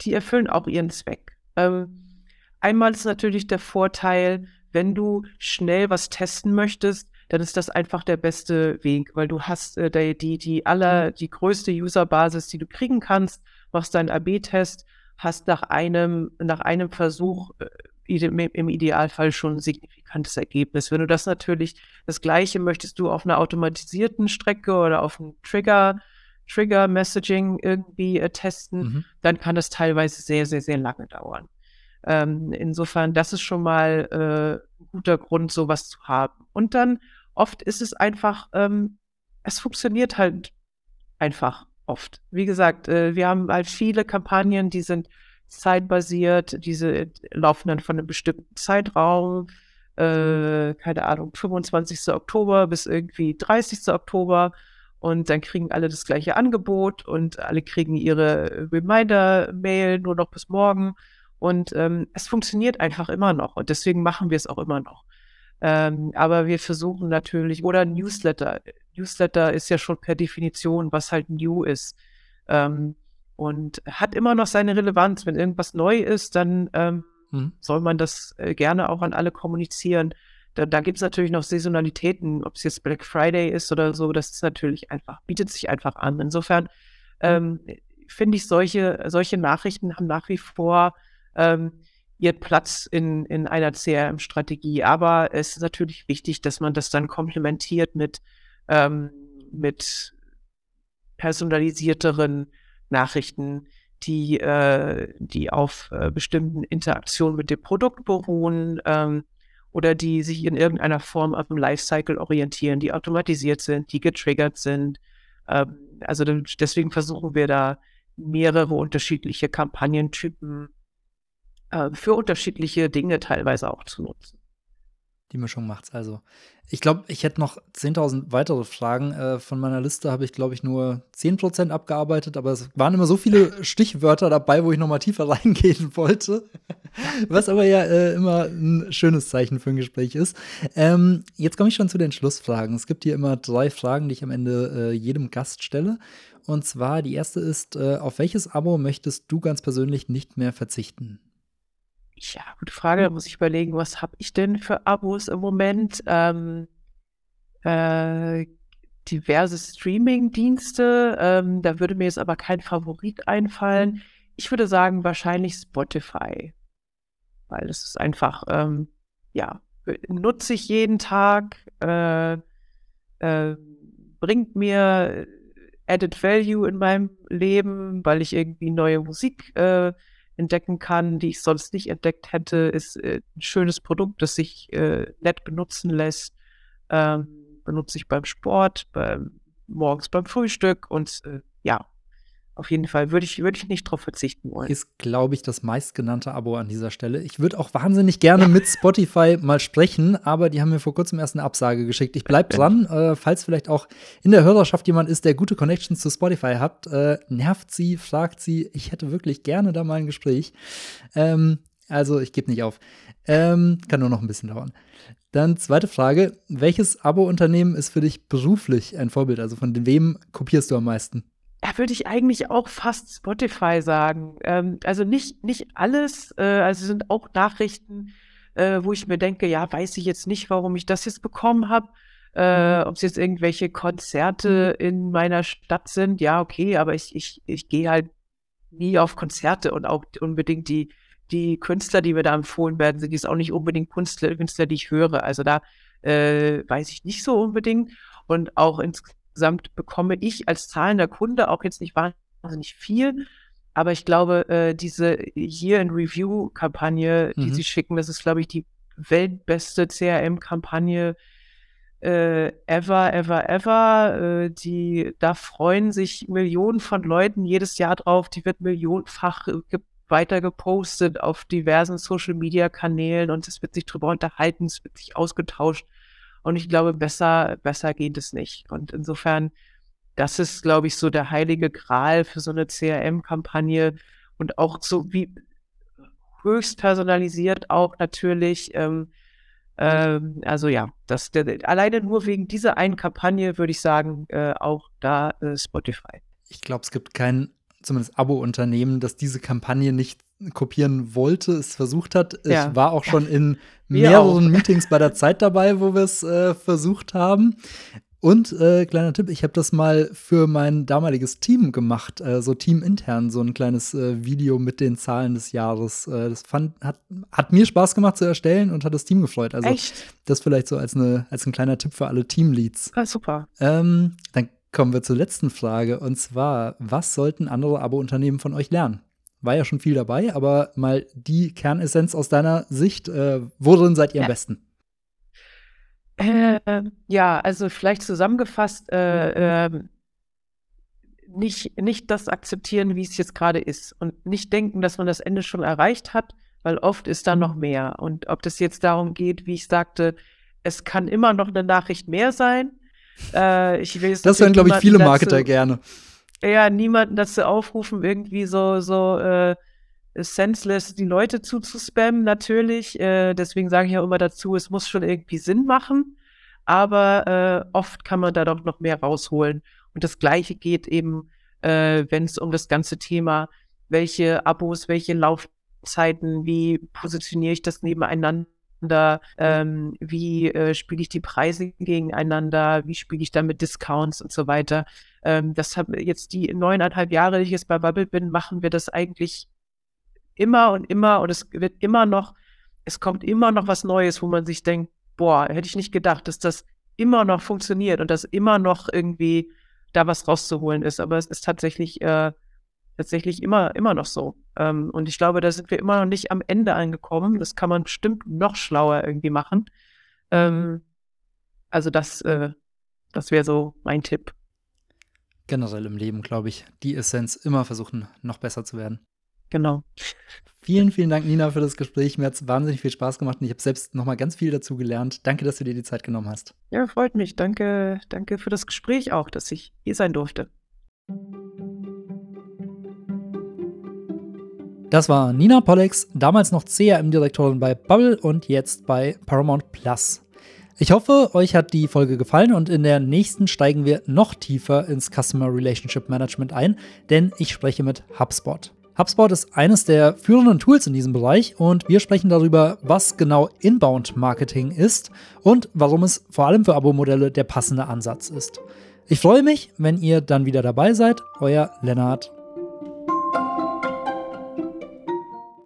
die erfüllen auch ihren Zweck. Ähm, einmal ist natürlich der Vorteil, wenn du schnell was testen möchtest, dann ist das einfach der beste Weg, weil du hast äh, die, die aller, die größte Userbasis, die du kriegen kannst, machst deinen AB-Test, hast nach einem, nach einem Versuch äh, im Idealfall schon ein signifikantes Ergebnis. Wenn du das natürlich, das Gleiche möchtest du auf einer automatisierten Strecke oder auf einem Trigger, Trigger Messaging irgendwie äh, testen, mhm. dann kann das teilweise sehr, sehr, sehr lange dauern. Ähm, insofern, das ist schon mal äh, ein guter Grund, sowas zu haben. Und dann oft ist es einfach, ähm, es funktioniert halt einfach oft. Wie gesagt, äh, wir haben halt viele Kampagnen, die sind zeitbasiert, diese laufen dann von einem bestimmten Zeitraum, äh, keine Ahnung, 25. Oktober bis irgendwie 30. Oktober. Und dann kriegen alle das gleiche Angebot und alle kriegen ihre Reminder-Mail nur noch bis morgen. Und ähm, es funktioniert einfach immer noch. Und deswegen machen wir es auch immer noch. Ähm, aber wir versuchen natürlich, oder Newsletter. Newsletter ist ja schon per Definition, was halt new ist. Ähm, und hat immer noch seine Relevanz. Wenn irgendwas neu ist, dann ähm, hm. soll man das äh, gerne auch an alle kommunizieren. Da, da gibt es natürlich noch Saisonalitäten, ob es jetzt Black Friday ist oder so, das ist natürlich einfach, bietet sich einfach an. Insofern hm. ähm, finde ich, solche, solche Nachrichten haben nach wie vor ähm, ihren Platz in, in einer CRM-Strategie. Aber es ist natürlich wichtig, dass man das dann komplementiert mit, ähm, mit personalisierteren Nachrichten, die, äh, die auf äh, bestimmten Interaktionen mit dem Produkt beruhen ähm, oder die sich in irgendeiner Form auf dem Lifecycle orientieren, die automatisiert sind, die getriggert sind. Ähm, also deswegen versuchen wir da mehrere unterschiedliche Kampagnentypen äh, für unterschiedliche Dinge teilweise auch zu nutzen. Die Mischung macht's also. Ich glaube, ich hätte noch 10.000 weitere Fragen. Äh, von meiner Liste habe ich, glaube ich, nur 10% abgearbeitet, aber es waren immer so viele [LAUGHS] Stichwörter dabei, wo ich noch mal tiefer [LAUGHS] reingehen wollte. Was aber ja äh, immer ein schönes Zeichen für ein Gespräch ist. Ähm, jetzt komme ich schon zu den Schlussfragen. Es gibt hier immer drei Fragen, die ich am Ende äh, jedem Gast stelle. Und zwar die erste ist, äh, auf welches Abo möchtest du ganz persönlich nicht mehr verzichten? Ja, gute Frage. Da muss ich überlegen, was habe ich denn für Abos im Moment? Ähm, äh, diverse Streaming-Dienste. Ähm, da würde mir jetzt aber kein Favorit einfallen. Ich würde sagen, wahrscheinlich Spotify. Weil es ist einfach, ähm, ja, nutze ich jeden Tag, äh, äh, bringt mir Added Value in meinem Leben, weil ich irgendwie neue Musik äh, entdecken kann, die ich sonst nicht entdeckt hätte, ist äh, ein schönes Produkt, das sich äh, nett benutzen lässt. Ähm, benutze ich beim Sport, beim, morgens beim Frühstück und äh, ja, auf jeden Fall würde ich, würd ich nicht drauf verzichten wollen. Ist, glaube ich, das meistgenannte Abo an dieser Stelle. Ich würde auch wahnsinnig gerne mit Spotify [LAUGHS] mal sprechen, aber die haben mir vor kurzem erst eine Absage geschickt. Ich bleibe dran, äh, falls vielleicht auch in der Hörerschaft jemand ist, der gute Connections zu Spotify hat. Äh, nervt sie, fragt sie. Ich hätte wirklich gerne da mal ein Gespräch. Ähm, also, ich gebe nicht auf. Ähm, kann nur noch ein bisschen dauern. Dann zweite Frage: Welches Abo-Unternehmen ist für dich beruflich ein Vorbild? Also von wem kopierst du am meisten? Ja, würde ich eigentlich auch fast Spotify sagen. Ähm, also nicht, nicht alles, äh, also sind auch Nachrichten, äh, wo ich mir denke, ja, weiß ich jetzt nicht, warum ich das jetzt bekommen habe. Äh, mhm. Ob es jetzt irgendwelche Konzerte in meiner Stadt sind, ja, okay, aber ich, ich, ich gehe halt nie auf Konzerte und auch unbedingt die, die Künstler, die mir da empfohlen werden, sind jetzt auch nicht unbedingt Künstler, Künstler die ich höre. Also da äh, weiß ich nicht so unbedingt. Und auch ins, insgesamt bekomme ich als zahlender Kunde auch jetzt nicht wahnsinnig viel. Aber ich glaube, äh, diese Year in Review-Kampagne, die mhm. sie schicken, das ist, glaube ich, die weltbeste CRM-Kampagne äh, ever, ever, ever. Äh, die, da freuen sich Millionen von Leuten jedes Jahr drauf. Die wird millionenfach weiter gepostet auf diversen Social-Media-Kanälen und es wird sich drüber unterhalten, es wird sich ausgetauscht. Und ich glaube, besser, besser geht es nicht. Und insofern, das ist, glaube ich, so der heilige Gral für so eine CRM-Kampagne und auch so wie höchst personalisiert auch natürlich. Ähm, ähm, also ja, das der, alleine nur wegen dieser einen Kampagne würde ich sagen, äh, auch da äh, Spotify. Ich glaube, es gibt kein zumindest Abo-Unternehmen, das diese Kampagne nicht kopieren wollte, es versucht hat. Ja. Ich war auch schon in [LAUGHS] mehreren auch. Meetings bei der Zeit dabei, wo wir es äh, versucht haben. Und äh, kleiner Tipp, ich habe das mal für mein damaliges Team gemacht, äh, so teamintern, so ein kleines äh, Video mit den Zahlen des Jahres. Äh, das fand, hat, hat mir Spaß gemacht zu erstellen und hat das Team gefreut. Also Echt? das vielleicht so als, eine, als ein kleiner Tipp für alle Teamleads. Ah, super. Ähm, dann kommen wir zur letzten Frage und zwar, was sollten andere Abo-Unternehmen von euch lernen? War ja schon viel dabei, aber mal die Kernessenz aus deiner Sicht, äh, worin seid ihr am Ja. besten? Äh, ja, also vielleicht zusammengefasst, äh, ähm, nicht, nicht das akzeptieren, wie es jetzt gerade ist und nicht denken, dass man das Ende schon erreicht hat, weil oft ist da noch mehr. Und ob das jetzt darum geht, wie ich sagte, es kann immer noch eine Nachricht mehr sein. Äh, ich will jetzt Das hören, glaube ich, viele Marketer gerne. Ja, niemanden dazu aufrufen, irgendwie so, so äh, senseless die Leute zuzuspammen, natürlich. Äh, deswegen sage ich ja immer dazu, es muss schon irgendwie Sinn machen. Aber äh, oft kann man da doch noch mehr rausholen. Und das Gleiche geht eben, äh, wenn es um das ganze Thema, welche Abos, welche Laufzeiten, wie positioniere ich das nebeneinander, ähm, wie äh, spiele ich die Preise gegeneinander, wie spiele ich da mit Discounts und so weiter. Ähm, das haben jetzt die neuneinhalb Jahre, die ich jetzt bei Bubble bin, machen wir das eigentlich immer und immer und es wird immer noch, es kommt immer noch was Neues, wo man sich denkt, boah, hätte ich nicht gedacht, dass das immer noch funktioniert und dass immer noch irgendwie da was rauszuholen ist. Aber es ist tatsächlich, äh, tatsächlich immer, immer noch so. Ähm, und ich glaube, da sind wir immer noch nicht am Ende angekommen. Das kann man bestimmt noch schlauer irgendwie machen. Ähm, also das, äh, das wäre so mein Tipp. Generell im Leben, glaube ich, die Essenz immer versuchen, noch besser zu werden. Genau. Vielen, vielen Dank, Nina, für das Gespräch. Mir hat es wahnsinnig viel Spaß gemacht und ich habe selbst noch mal ganz viel dazu gelernt. Danke, dass du dir die Zeit genommen hast. Ja, freut mich. Danke, danke für das Gespräch auch, dass ich hier sein durfte. Das war Nina Pollex, damals noch CRM-Direktorin bei Bubble und jetzt bei Paramount Plus. Ich hoffe, euch hat die Folge gefallen und in der nächsten steigen wir noch tiefer ins Customer Relationship Management ein, denn ich spreche mit HubSpot. HubSpot ist eines der führenden Tools in diesem Bereich und wir sprechen darüber, was genau Inbound Marketing ist und warum es vor allem für Abo-Modelle der passende Ansatz ist. Ich freue mich, wenn ihr dann wieder dabei seid. Euer Lennart.